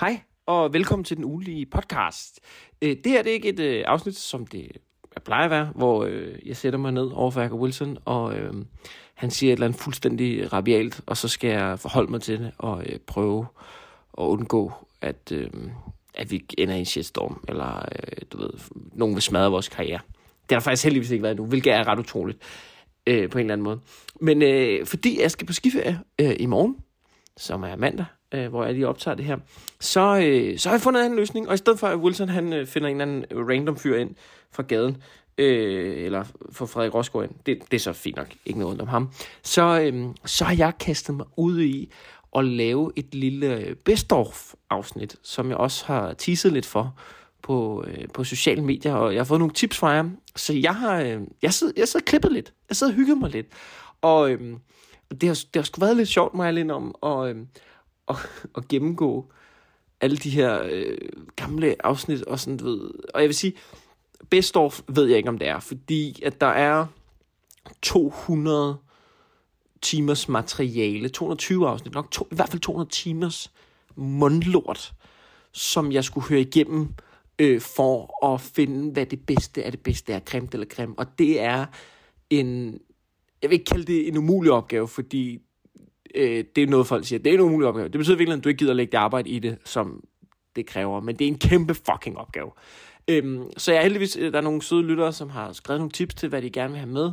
Hej, og velkommen til den ugenlige podcast. Øh, det her det er ikke et øh, afsnit, som det plejer at være, hvor øh, jeg sætter mig ned over for Jacob Wilson, og øh, han siger et eller andet fuldstændig rabialt, og så skal jeg forholde mig til det og øh, prøve at undgå, at, øh, at vi ender i en shitstorm, eller øh, du ved, nogen vil smadre vores karriere. Det har der faktisk heldigvis ikke været nu, hvilket er ret utroligt øh, på en eller anden måde. Men øh, fordi jeg skal på skiferie øh, i morgen, som er mandag, øh, hvor jeg lige optager det her, så, øh, så har jeg fundet en løsning, og i stedet for at Wilson han øh, finder en eller anden random fyr ind fra gaden, øh, eller for Frederik Rosgaard ind, det, det er så fint nok, ikke noget om ham, så, øh, så har jeg kastet mig ud i at lave et lille øh, Bestorf-afsnit, som jeg også har teaset lidt for på, øh, på sociale medier, og jeg har fået nogle tips fra jer, så jeg har, øh, jeg sidder, jeg sidder klippet lidt, jeg sidder og hygget mig lidt, og øh, det har, det har sgu været lidt sjovt, må jeg lidt om, og, øh, at, at gennemgå alle de her øh, gamle afsnit og sådan, du ved. Og jeg vil sige, Bestorf ved jeg ikke, om det er, fordi at der er 200 timers materiale, 220 afsnit, nok to, i hvert fald 200 timers mundlort, som jeg skulle høre igennem øh, for at finde, hvad det bedste er det bedste er, creme eller creme. Og det er en, jeg vil ikke kalde det en umulig opgave, fordi øh, det er noget, folk siger, det er en umulig opgave. Det betyder virkelig, at du ikke gider at lægge det arbejde i det, som det kræver, men det er en kæmpe fucking opgave. Øhm, så jeg er heldigvis, øh, der er nogle søde lyttere, som har skrevet nogle tips til, hvad de gerne vil have med.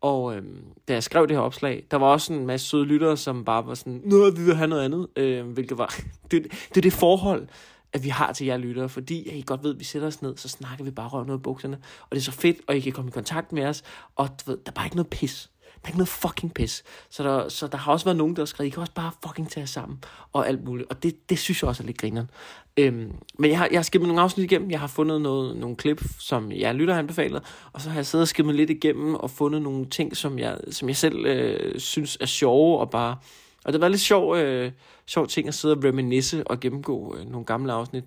Og øhm, da jeg skrev det her opslag, der var også en masse søde lyttere, som bare var sådan, nu vi vil have noget andet, øh, hvilket var, det, det er det forhold, at vi har til jer lyttere, fordi at I godt ved, at vi sætter os ned, så snakker vi bare røv noget i bukserne, og det er så fedt, og I kan komme i kontakt med os, og du ved, der er bare ikke noget pis. Der er ikke noget fucking pis. Så der, så der har også været nogen, der har skrevet, I kan også bare fucking tage sammen, og alt muligt. Og det, det synes jeg også er lidt grineren. Øhm, men jeg har, jeg har skimmet nogle afsnit igennem. Jeg har fundet noget, nogle klip, som jeg lytter har anbefalet. Og så har jeg siddet og skimmet lidt igennem, og fundet nogle ting, som jeg, som jeg selv øh, synes er sjove, og bare... Og det var lidt sjov, øh, sjov ting at sidde og reminisce og gennemgå øh, nogle gamle afsnit.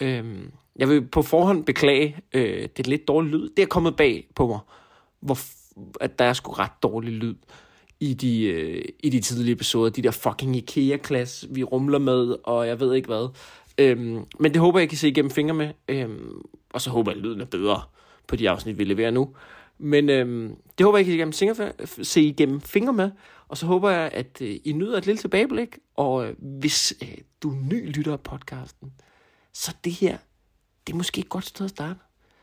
Øhm, jeg vil på forhånd beklage, øh, det er lidt dårligt lyd. Det er kommet bag på mig, hvor at der er sgu ret dårlig lyd i de, øh, i de tidlige episoder. De der fucking IKEA-klass, vi rumler med, og jeg ved ikke hvad. Øhm, men det håber jeg, kan se igennem fingre med. Øhm, og så håber jeg, at lyden er bedre på de afsnit, vi leverer nu. Men øhm, det håber jeg, kan se igennem, se igennem fingre med. Og så håber jeg, at øh, I nyder et lille tilbageblik. Og øh, hvis øh, du er ny lytter af podcasten, så det her, det er måske et godt sted at starte.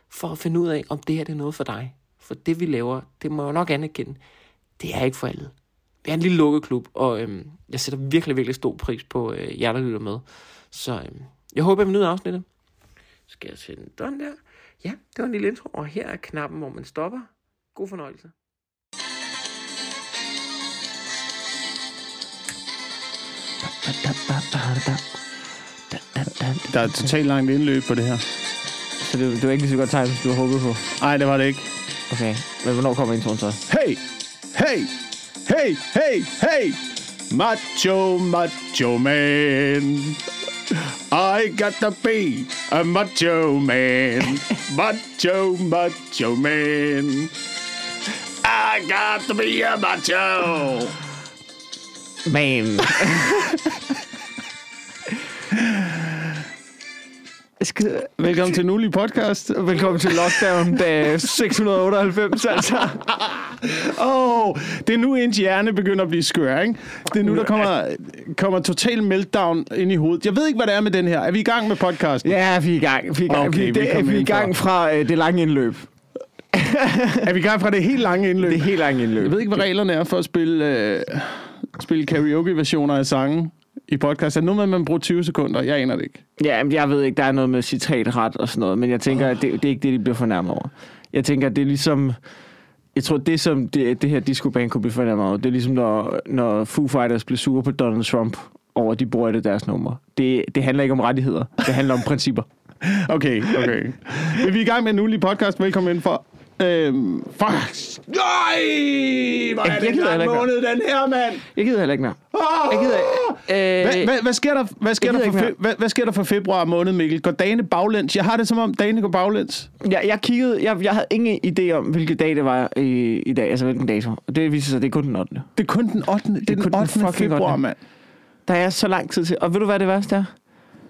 For at finde ud af, om det her det er noget for dig. For det vi laver, det må jeg nok anerkende, det er ikke for alle. Vi er en lille lukket klub, og øhm, jeg sætter virkelig, virkelig stor pris på øh, jer, der lytter med. Så øhm, jeg håber, at vi nyder afsnittet. Skal jeg tænde den der? Ja, det var en lille intro, og her er knappen, hvor man stopper. God fornøjelse. Der er totalt langt indløb på det her. Så det, det var ikke lige så godt tegn, som du havde håbet på? Nej, det var det ikke. Okay, men hvornår kommer introen så? Hey! Hey! Hey! Hey! Hey! Macho, macho man. I got to be a macho man. macho, macho man. I got to be a macho. Man. Velkommen til Nulig Podcast. Velkommen til Lockdown dag 698, altså. Åh, oh, det er nu, ens hjerne begynder at blive skør, ikke? Det er nu, der kommer, kommer total meltdown ind i hovedet. Jeg ved ikke, hvad det er med den her. Er vi i gang med podcasten? Ja, vi er i gang. Vi er i gang, Okay, vi, det, velkommen vi er i gang fra øh, det lange indløb. Er vi i gang fra det helt lange indløb? Det helt lange indløb. Jeg ved ikke, hvad reglerne er for at spille, øh, spille karaoke-versioner af sange i podcast. Er det noget med, at man bruger 20 sekunder? Jeg aner det ikke. Ja, men jeg ved ikke, der er noget med citatret og sådan noget, men jeg tænker, at det, det er ikke det, de bliver fornærmet over. Jeg tænker, at det er ligesom... Jeg tror, det som det, det her disco-band kunne blive fornærmet over, det er ligesom, når, når Foo Fighters blev sure på Donald Trump over, at de bruger det deres nummer. Det, det handler ikke om rettigheder. Det handler om principper. Okay, okay. Vi er i gang med en ugenlig podcast. Velkommen ind for... Øhm, fuck. Nej! Hvor er det en lang måned, den her, mand! Jeg gider heller ikke mere. Jeg gider ikke. Hvad, Øh, hvad, hvad, sker der, hvad, sker der for fe, hvad, hvad sker der for februar måned, Mikkel? Går dagene baglæns? Jeg har det som om, dagene går baglæns. jeg, jeg kiggede, jeg, jeg havde ingen idé om, hvilken dag det var i, i dag, altså hvilken dato. Og det viser sig, at det er kun den 8. Det er kun den 8. Det er, kun den den 8. fucking februar, 8.. mand. Der er så lang tid til. Og ved du, hvad det værste er?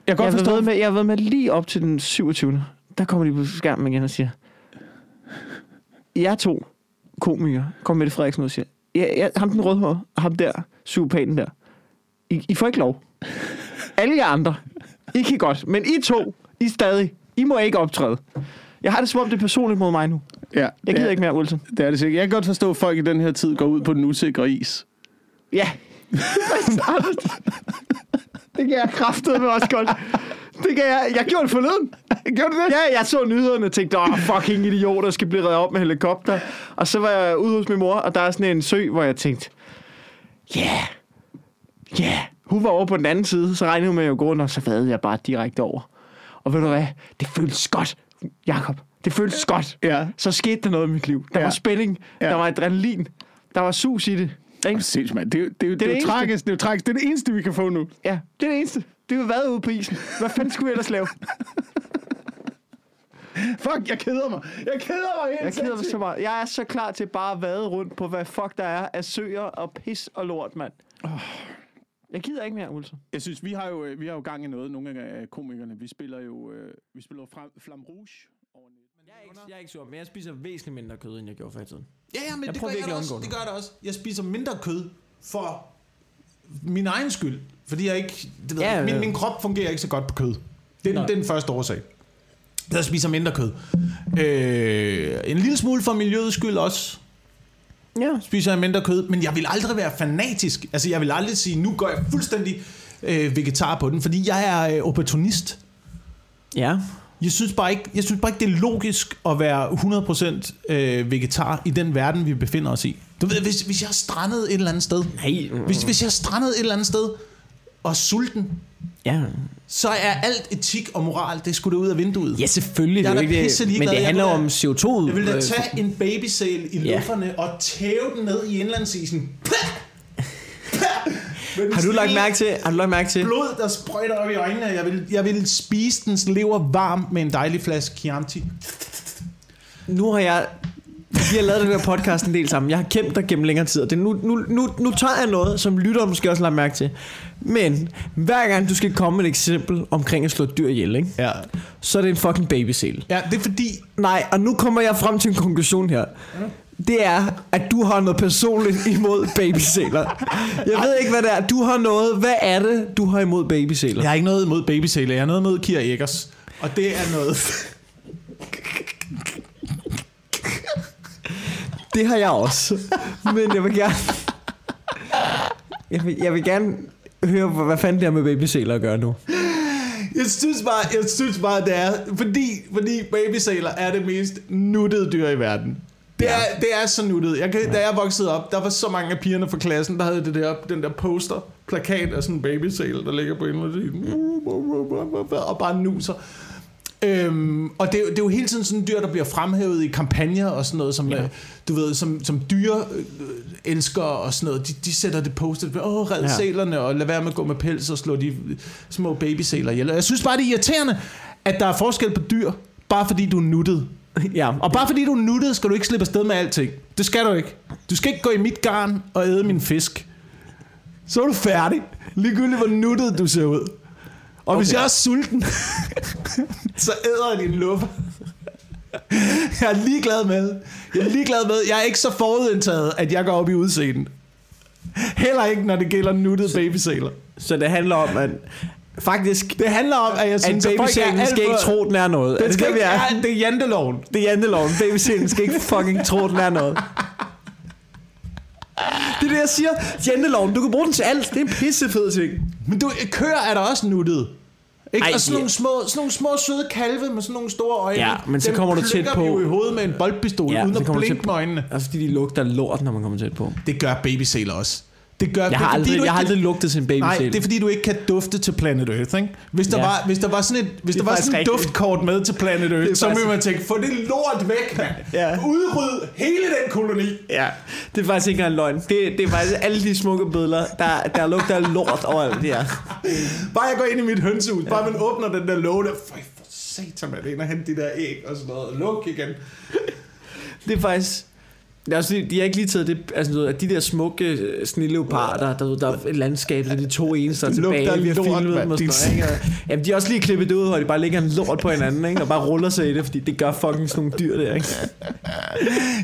Jeg kan godt jeg, har forstå... været med, jeg har været med lige op til den 27. Der kommer de på skærmen igen og siger, jeg to komikere, kommer Mette Frederiksen ud og siger, ja, ja, ham den rødhårede, og ham der, psykopaten der, I, I får ikke lov. Alle jer andre, I kan godt, men I to, I stadig, I må ikke optræde. Jeg har det som om, det er personligt mod mig nu. Ja, Jeg gider er- ikke mere, Wilson. Det er det sikkert. Jeg kan godt forstå, at folk i den her tid går ud på den usikre is. Ja. det kan jeg kraftedeme også godt. Det kan jeg. Jeg gjorde det forleden. Gjorde du det? Ja, jeg så nyhederne og tænkte, åh, fucking idioter skal blive reddet op med helikopter. Og så var jeg ude hos min mor, og der er sådan en sø, hvor jeg tænkte, ja, yeah, ja. Yeah. Hun var over på den anden side, så regnede hun med at jeg gå rundt, og så vadede jeg bare direkte over. Og ved du hvad? Det føltes godt, Jakob. Det føltes godt. Ja. Så skete der noget i mit liv. Der Ja. var spænding, Ja. der var adrenalin, der var sus i det. Ikke? Sindssygt, mand. Det, er det, jo- det, det er eneste. tragisk. Det er jo tragisk. Det er det eneste, vi kan få nu. Ja, det er det eneste. Det var været ude på isen. Hvad fanden skulle vi ellers lave? Fuck, jeg keder mig. Jeg keder mig helt Jeg keder mig så meget. Jeg er så klar til bare at vade rundt på, hvad fuck der er af søer og pis og lort, mand. Jeg gider ikke mere, Olsen. Jeg synes, vi har jo, øh, vi har jo gang i noget. Nogle af komikerne, vi spiller jo, øh, vi spiller Flam Rouge over net. Jeg er, ikke, jeg er ikke sur, men jeg spiser væsentligt mindre kød, end jeg gjorde før i tiden. Ja, ja, men Jeg det gør, jeg også, det gør jeg også. Jeg spiser mindre kød for min egen skyld. Fordi jeg ikke... Det ved Ja, ja, min, min krop fungerer ikke så godt på kød. Det er, den, det er den første årsag. Jeg spiser mindre kød. Øh, en lille smule for miljøets skyld også. Ja. Spiser jeg mindre kød. Men jeg vil aldrig være fanatisk. Altså, jeg vil aldrig sige, nu går jeg fuldstændig øh, vegetar på den. Fordi jeg er øh, opportunist. Ja. Jeg synes, bare ikke, jeg synes bare ikke, det er logisk at være 100% øh, vegetar i den verden, vi befinder os i. Du ved, hvis, hvis jeg er strandet et eller andet sted, Nej. hvis, hvis jeg er strandet et eller andet sted, og er sulten, Ja. så er alt etik og moral, det skulle ud af vinduet. Ja, selvfølgelig. Jeg er det da er ikke det. Men det handler om da- CO2. Jeg vil da øh, tage en babysæl i Ja. lufferne og tæve den ned i indlandsisen. Med den Har du lagt mærke til, har du lagt mærke til, Blod, der sprøjter op i øjnene. Jeg vil, jeg vil spise dens lever varm med en dejlig flaske Chianti. nu har jeg... Vi har lavet den her podcast en del sammen. Jeg har kæmpet dig gennem længere tid. og Det nu, nu, nu, nu tager jeg noget, som lytteren måske også lagt mærke til. Men hver gang du skal komme med et eksempel omkring at slå et dyr ihjel, ikke? Ja. så er det en fucking babysæl. Ja, det er fordi, Nej, og nu kommer jeg frem til en konklusion her. Det er, at du har noget personligt imod babysæler. Jeg ved ikke, hvad det er. Du har noget. Hvad er det, du har imod babysæler? Jeg har ikke noget imod babysæler, jeg har noget imod Kira Eggers. Og det er noget... Det har jeg også. Men jeg vil gerne... Jeg vil, jeg vil gerne høre, hvad fanden det har med babysæler at gøre nu. Jeg synes bare, jeg synes bare det er... Fordi, fordi babysæler er det mest nuttede dyr i verden. Det er, det er så nuttet. Jeg kan, da jeg voksede op, der var så mange af pigerne fra klassen, der havde det der, den der poster, plakat af sådan en babysæl, der ligger på indlandssiden. Og bare nuser. Øhm, og det, er jo- det er jo hele tiden sådan dyr, der bliver fremhævet i kampagner og sådan noget, som, ja. du ved, som, som dyre øh, elsker og sådan noget. De, de sætter det postet, åh, red Ja. ja. sælerne, og lad være med at gå med pels og slå de små babysæler ihjel. Jeg synes bare, det er irriterende, at der er forskel på dyr, bare fordi du er nuttet. Ja, Og bare fordi du er nuttet, skal du ikke slippe afsted med alting. Det skal du ikke. Du skal ikke gå i mit garn og æde min fisk. Så er du færdig. Ligegyldigt, hvor nuttet du ser ud. Og okay. hvis jeg er sulten, så æder jeg din luffer. Jeg er ligeglad med. Jeg er ligeglad med. Jeg er ikke så forudindtaget, at jeg går op i udseendet. Heller ikke, når det gælder nuttede babysæler. så det handler om, at faktisk... Det handler om, at jeg synes, at er alt skal ikke for- tro, den er noget. Er Den det skal det, vi ikke, er? ja, det er janteloven. Det er janteloven. Babysælen skal ikke fucking tro, den er noget. Det er det, jeg siger. Janteloven, du kan bruge den til alt. Det er en pissefed ting. Men du, køer er der også nuttet. Ikke? Ej, og sådan ja. nogle, små, sådan nogle små søde kalve med sådan nogle store øjne. Ja, men så dem kommer du tæt på- jo i hovedet med en boldpistol, Ja, uden at blinke med øjnene. Altså, fordi de lugter lort, når man kommer tæt på. Det gør babysæler også. Det gør, Jeg det har aldrig, jeg har aldrig lugtet kan, babysæl. Nej, det er fordi, du ikke kan dufte til Planet Earth, ikke? Hvis der, Ja. ja. var, hvis der var sådan et, hvis er der var sådan et duftkort med til Planet Earth, så ville man tænke, få det lort væk. Ja. Udryd hele den koloni. Ja, det er faktisk ikke engang løgn. Det, det er faktisk alle de smukke billeder, der, der lugter lort overalt. Er. Bare jeg går ind i mit hønsehus, bare man åbner den der låge der, for satan, man, ind og hente de der æg og sådan noget, og luk igen. det er faktisk... Er også, de har ikke lige taget det, altså at de der smukke øh, snilleoparder, der, der er et landskab, der er de to eneste tilbage, vi har lort, filmet dem og sådan noget, ikke? Og- Jamen, de har også lige klippet det ud, hvor de bare lægger en lort på hinanden, ikke? Og bare ruller sig i det, fordi det gør fucking sådan nogle dyr der, ikke?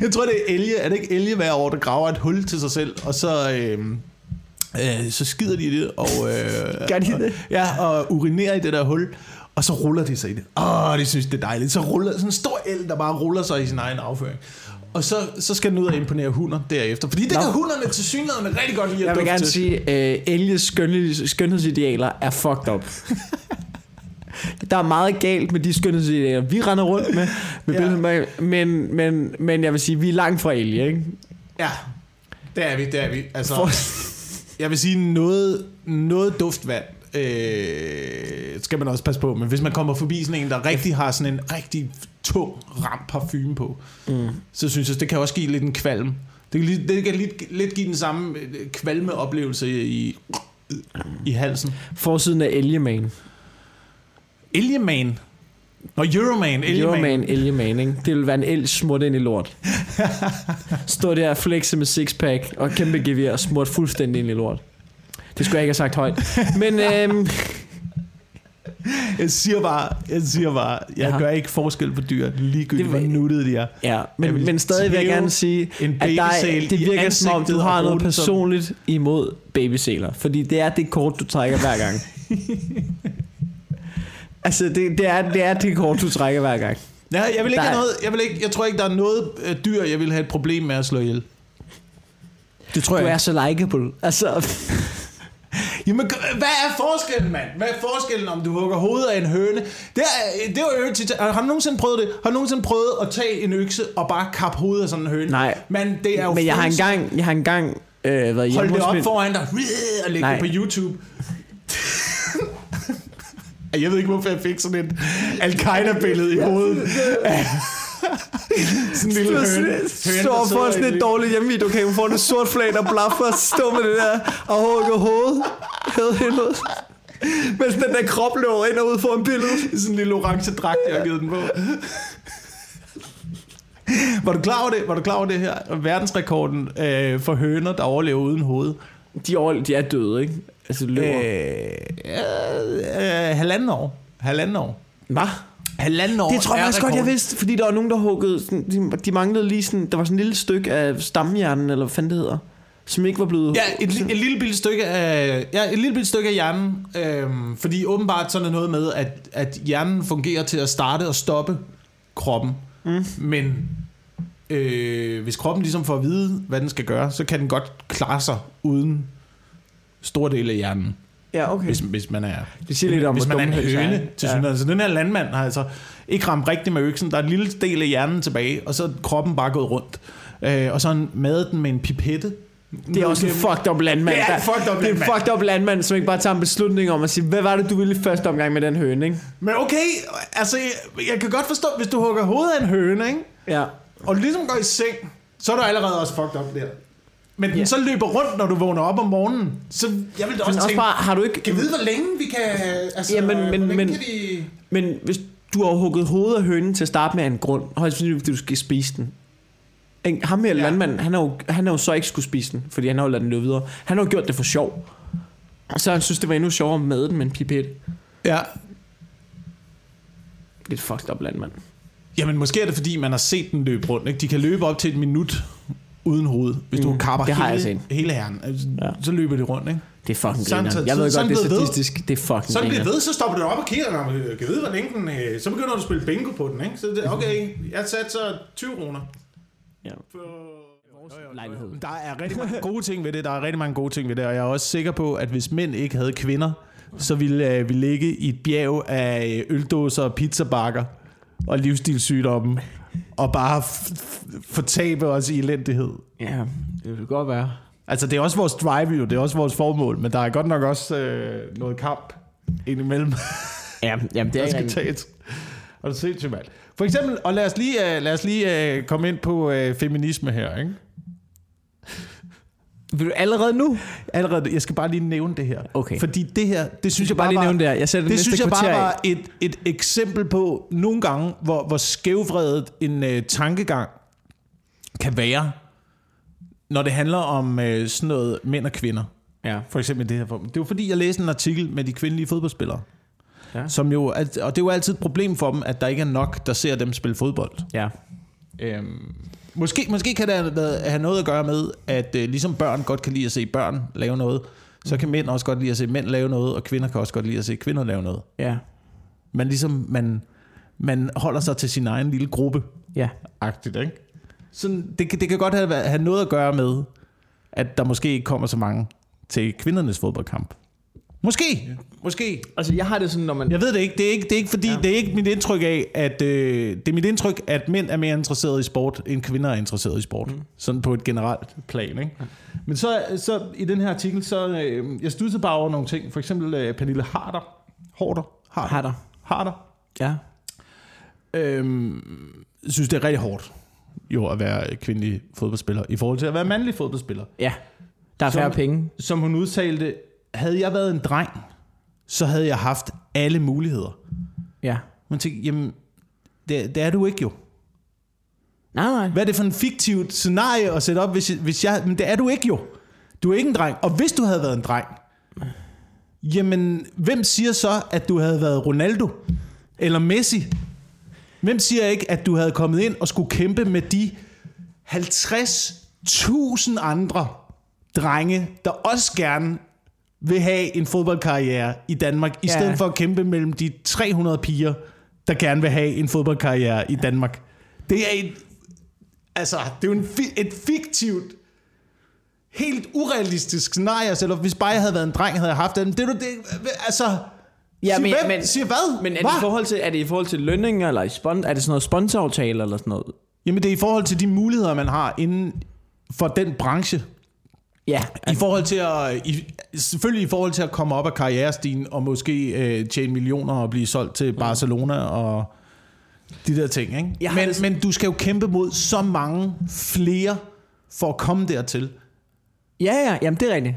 Jeg tror, det er elge. Er det ikke elge hver år, der graver et hul til sig selv, og så... Øh, øh, så skider de i det, og, øh, Gør de det? ja, og urinerer i det der hul, og så ruller de sig i det. Åh, de synes, det er dejligt. Så ruller sådan en stor el, der bare ruller sig i sin egen afføring. Og så, så skal den ud og imponere hunder derefter. Fordi det Nå. kan hunderne til synligheden rigtig godt lide at Jeg vil gerne til. sige, at øh, Elges skønheds, skønhedsidealer er fucked up. Der er meget galt med de skønhedsidealer, vi render rundt med, med Ja. ja. men, men, men jeg vil sige, vi er langt fra Elge, ikke? Ja, det er vi, det er vi. Altså, For, jeg vil sige, noget, noget duftvand øh, skal man også passe på. Men hvis man kommer forbi sådan en, der rigtig har sådan en rigtig tung, ram parfume på, mm. så synes jeg, det kan også give lidt en kvalm. Det kan, lige- det kan lidt, lidt give den samme øh, kvalme oplevelse i, i halsen. forsiden af Elgeman. Elgeman. Nå, Euroman. Elgeman. Euroman, Elgeman, ikke? Det vil være en el smurt ind i lort. Stå der og flexe med sixpack og kæmpe gevær og smurt fuldstændig ind i lort. Det skulle jeg ikke have sagt højt. Men øhm, Jeg siger bare, jeg siger bare, jeg Ja. gør ikke forskel på dyr, ligegyldigt hvor nuttede de er. Ja, men, vil men stadig vil jeg gerne sige, at der er, det virker som om, du har og noget den som- personligt imod babysæler. Fordi det er det kort, du trækker hver gang. altså, det, det, er, det er det kort, du trækker hver gang. Ja, jeg vil ikke Der have noget, jeg, vil ikke, jeg tror ikke, der er noget øh, dyr, jeg vil have et problem med at slå ihjel. Det tror Du jeg er så likeable. Altså, Jamen, hvad er forskellen, mand? Hvad er forskellen, om du hugger hovedet af en høne? Det, er, det var jo tit, har du nogensinde prøvet det? Har du nogensinde prøvet at tage en økse og bare kappe hovedet af sådan en høne? Nej. Men det er jo men jeg har engang, jeg har engang øh, været Hold hjemme det hos op min... foran dig og lægge det på YouTube. Jeg ved ikke, hvorfor jeg fik sådan et Al-Qaida-billede i hovedet. sådan en lille høne. høne Står for sådan et dårligt hjemmevideo, kan man få en sort flag, der blaffer og stå med det der og hugge hovedet. Hed indad. Mens den der krop løber ind og ud for en billede. sådan en lille orange dragt, jeg har givet den på. Var du klar over det? Var du klar over det her? Verdensrekorden øh, for høner, der overlever uden hoved. De, er, de er døde, ikke? Altså, løber. Øh, øh, øh, halvanden år. Halvanden år. Hvad? Halvanden år Det tror jeg faktisk godt, jeg vidste, fordi der var nogen, der huggede, sådan, de, de manglede lige sådan, der var sådan en lille stykke af stamhjernen, eller hvad fanden det hedder, som ikke var blevet... Ja, et, et lille bitte stykke af, ja, et lille bitte stykke af hjernen. Øhm, fordi åbenbart sådan er noget med, at, at hjernen fungerer til at starte og stoppe kroppen. Mm. Men øh, hvis kroppen ligesom får at vide, hvad den skal gøre, så kan den godt klare sig uden store dele af hjernen. Ja okay. Hvis, hvis man er, Det siger lidt om, hvis man er en er, høne til Ja. synligheden. Så den her landmand har altså ikke ramt rigtigt med øksen. Der er en lille del af hjernen tilbage, og så er kroppen bare gået rundt. Øh, og så han madet den med en pipette. Det er også en fucked up landmand. Det er en fucked up Det er en landmand. fucked up landmand, som ikke bare tager en beslutning om at sige, hvad var det, du ville i første omgang med den høne, ikke? Men okay, altså jeg, kan godt forstå, hvis du hugger hovedet af en høne, ikke? Ja. og du ligesom går i seng, så er du allerede også fucked up der. Men den så løber rundt, når du vågner op om morgenen. Så jeg vil da også også tænke, bare, har du ikke... kan vi vide, hvor længe vi kan... Altså, Ja, men- men- men- kan vi... Men hvis du har hugget hovedet af hønen til at starte med en grund, højst sandsynligt, fordi du skal spise den. Ikke? Ham her Ja. landmanden, han har, jo, han har jo så ikke skulle spise den, fordi han har jo ladet den løbe videre. Han har jo gjort det for sjov. Og så han synes, det var endnu sjovere med den med en pipet. Ja. Lidt fucked up landmand. Jamen, måske er det, fordi man har set den løbe rundt. Ikke? De kan løbe op til et minut uden hoved. Hvis mm, du kapper det har jeg hele, hele herren, altså, ja. Så løber de rundt. Ikke? Det er fucking Sådan- griner. så- Jeg ved så- godt, det er sådan ved- statistisk. Det er fucking Så det griner. bliver ved, så stopper du op og kigger, og kan vide, hvor længe den... øh, Så begynder du at spille bingo på den, ikke? Så det, okay, jeg satte så 20 kroner. Ja. Lejlighed. Der er rigtig mange gode ting ved det. Der er rigtig mange gode ting ved det, og jeg er også sikker på, at hvis mænd ikke havde kvinder, så ville øh, vi ligge i et bjerg af øh, øldåser og pizzabakker og livsstilssygdomme og bare fortabe os i elendighed. Ja, det vil godt være. Altså, det er også vores drive jo, det er også vores formål, men der er godt nok også øh, noget kamp indimellem, Ja, jamen, det er skal tages. Og det er sindssygt, mand. For eksempel, og lad os lige, uh, lad os lige uh, komme ind på uh, feminisme her, ikke? Vil du allerede nu? Allerede, jeg skal bare lige nævne det her. Okay. Fordi det her, det synes jeg bare lige var- nævne det her. Jeg det det synes jeg bare var et, et eksempel på nogle gange, hvor, hvor skævvredet en uh, tankegang kan være, når det handler om øh, sådan noget mænd og kvinder, Ja. for eksempel det her. Det var fordi, jeg læste en artikel med de kvindelige fodboldspillere. Ja. Som jo, og det er jo altid et problem for dem, at der ikke er nok, der ser dem spille fodbold. Ja. Øhm, måske, måske kan det have noget at gøre med, at øh, ligesom børn godt kan lide at se børn lave noget, så kan mænd også godt lide at se mænd lave noget, og kvinder kan også godt lide at se kvinder lave noget. Ja. Man ligesom, man, man holder sig til sin egen lille gruppe. Ja. Agtigt, ikke? Sådan, det, kan- det kan godt have, have noget at gøre med, at der måske ikke kommer så mange til kvindernes fodboldkamp. Måske, måske. Altså, jeg har det sådan, når man... Jeg ved det ikke. Det er ikke, det er ikke fordi, ja. det er ikke mit indtryk af, at øh, det er mit indtryk, at mænd er mere interesseret i sport, end kvinder er interesseret i sport. Mm. Sådan på et generelt plan, ikke? Ja. Men så, så i den her artikel, så øh, jeg studsede bare over nogle ting. For eksempel øh, Pernille Harder. Harder. Harder. Harder. Harder. Ja. Øhm, synes, det er rigtig hårdt jo at være kvindelig fodboldspiller, i forhold til at være mandlig fodboldspiller. Ja. Der er Som- færre penge. Som hun udtalte, havde jeg været en dreng, så havde jeg haft alle muligheder. Ja. Man tænker, jamen, det, det er du ikke jo. Nej, nej. Hvad er det for en fiktivt scenarie at sætte op, hvis, hvis jeg... Men det er du ikke jo. Du er ikke en dreng. Og hvis du havde været en dreng, jamen, hvem siger så, at du havde været Ronaldo? Eller Messi? Hvem siger ikke, at du havde kommet ind og skulle kæmpe med de 50.000 andre drenge, der også gerne vil have en fodboldkarriere i Danmark, i Ja. stedet for at kæmpe mellem de 300 piger, der gerne vil have en fodboldkarriere i Danmark. Det er et, altså, det er jo en, et fiktivt, helt urealistisk scenarie, selv hvis bare jeg havde været en dreng, havde jeg haft den. Det er det, altså... Ja, siger, men, hvem? men, siger hvad? Men er det, Hva? i forhold til, er det i forhold til lønninger, eller i spon, er det sådan noget sponsoraftale, eller sådan noget? Jamen, det er i forhold til de muligheder, man har inden for den branche. Ja. I forhold til at, i, selvfølgelig i forhold til at komme op af karrierestigen og måske øh, tjene millioner og blive solgt til Barcelona og de der ting. Ikke? Jeg Men, det sådan- men du skal jo kæmpe mod så mange flere for at komme dertil. Ja, ja, jamen det er rigtigt.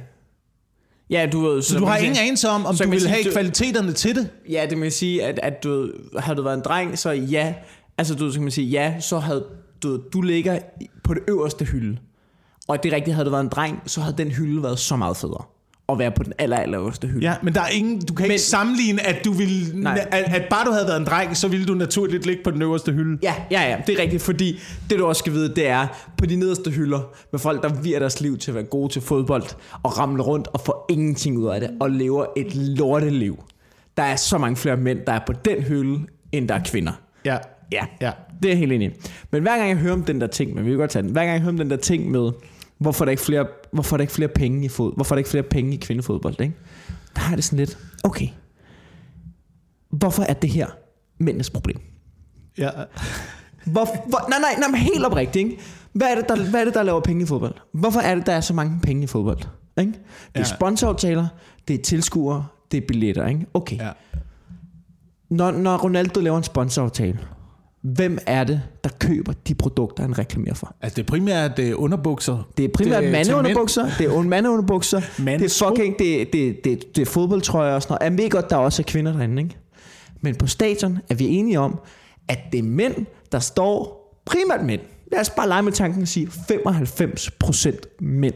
Ja, du ved... Så du har ingen anelse om, om så du vil sige, have du- kvaliteterne til det. Ja, det vil sige, at, at du har du været en dreng, så ja, altså du så kan man sige, ja, så havde du, du ligger på det øverste hylde. Og det er rigtigt, havde du været en dreng, så havde den hylde været så meget federe. At være på den aller, aller hylde. Ja, men der er ingen, du kan men, ikke sammenligne, at du vil, Nej. at, at bare du havde været en dreng, så ville du naturligt ligge på den øverste hylde. Ja, ja, ja, det er rigtigt, fordi det du også skal vide, det er på de nederste hylder med folk, der virer deres liv til at være gode til fodbold og ramle rundt og få ingenting ud af det og lever et lorteliv. Der er så mange flere mænd, der er på den hylde, end der er kvinder. Ja. Ja, Ja. det er helt enig. Men hver gang jeg hører om den der ting, men vi kan godt tage den. Hver gang jeg hører om den der ting med, hvorfor er der ikke flere, hvorfor er der ikke flere penge i fod, hvorfor er der ikke flere penge i kvindefodbold, ikke? Der har jeg det sådan lidt, okay, hvorfor er det her mændenes problem? ja. Hvor, hvor, nej, nej, nej, helt oprigtigt, ikke? Hvad er, det, der, hvad er det, der laver penge i fodbold? Hvorfor er det, der er så mange penge i fodbold? Ikke? Det er Ja. sponsoraftaler, det er tilskuere, det er billetter, ikke? Okay. ja. Når, når Ronaldo laver en sponsoraftale, hvem er det, der køber de produkter, han reklamerer for? Altså det er primært uh, underbukser. Det er primært Det er mandeunderbukser, det er mandeunderbukser, det er fucking, det, det, det, det er fodboldtrøjer og sådan noget. Jeg ved godt, der også er kvinder derinde, ikke? Men på stadion er vi enige om, at det er mænd, der står, primært mænd, lad os bare lege med tanken og sige 95% mænd,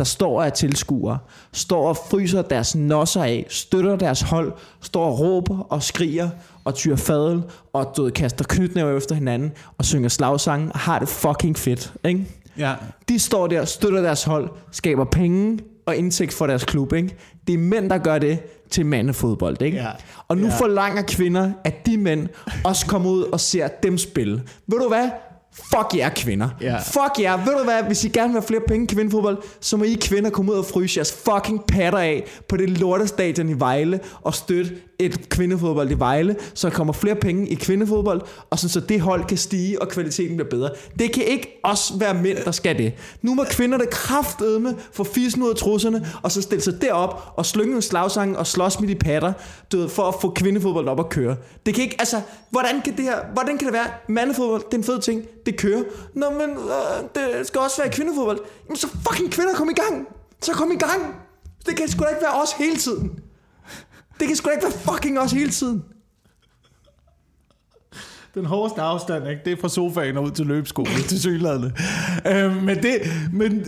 der står er tilskuere, står og fryser deres nosser af, støtter deres hold, står og råber og skriger og tyrer fadel og ved, kaster knytnæver efter hinanden og synger slagsange og har det fucking fedt, ikke? Ja. De står der, støtter deres hold, skaber penge og indtægt for deres klub. Ikke? Det er mænd, der gør det til mandefodbold. Ikke? Ja. Og nu Ja. forlanger kvinder, at de mænd også kommer ud og ser dem spille. Ved du hvad? Fuck jer kvinder. Ja. Fuck jer. Ved du hvad? Hvis I gerne vil have flere penge i kvindefodbold, så må I kvinder komme ud og fryse jeres fucking patter af på det lortestadion i Vejle og støtte et kvindefodbold i Vejle, så der kommer flere penge i kvindefodbold, og sådan, så det hold kan stige, og kvaliteten bliver bedre. Det kan ikke også være mænd, der skal det. Nu må kvinderne kraftedme få fissen ud af trusserne, og så stille sig derop og slynge en slagsange og slås med de patter, du ved, for at få kvindefodbold op at køre. Det kan ikke, altså, hvordan kan det her, hvordan kan det være, mandefodbold, det er en fed ting, det kører. Nå, men øh, det skal også være kvindefodbold. Jamen så fucking kvinder, kom i gang. Så kom i gang. Det kan sgu da ikke være os hele tiden. Det kan sgu da ikke være fucking os hele tiden. den hårdeste afstand, ikke? det er fra sofaen og ud til løbeskolen, til sygladende. Øh, men det, men,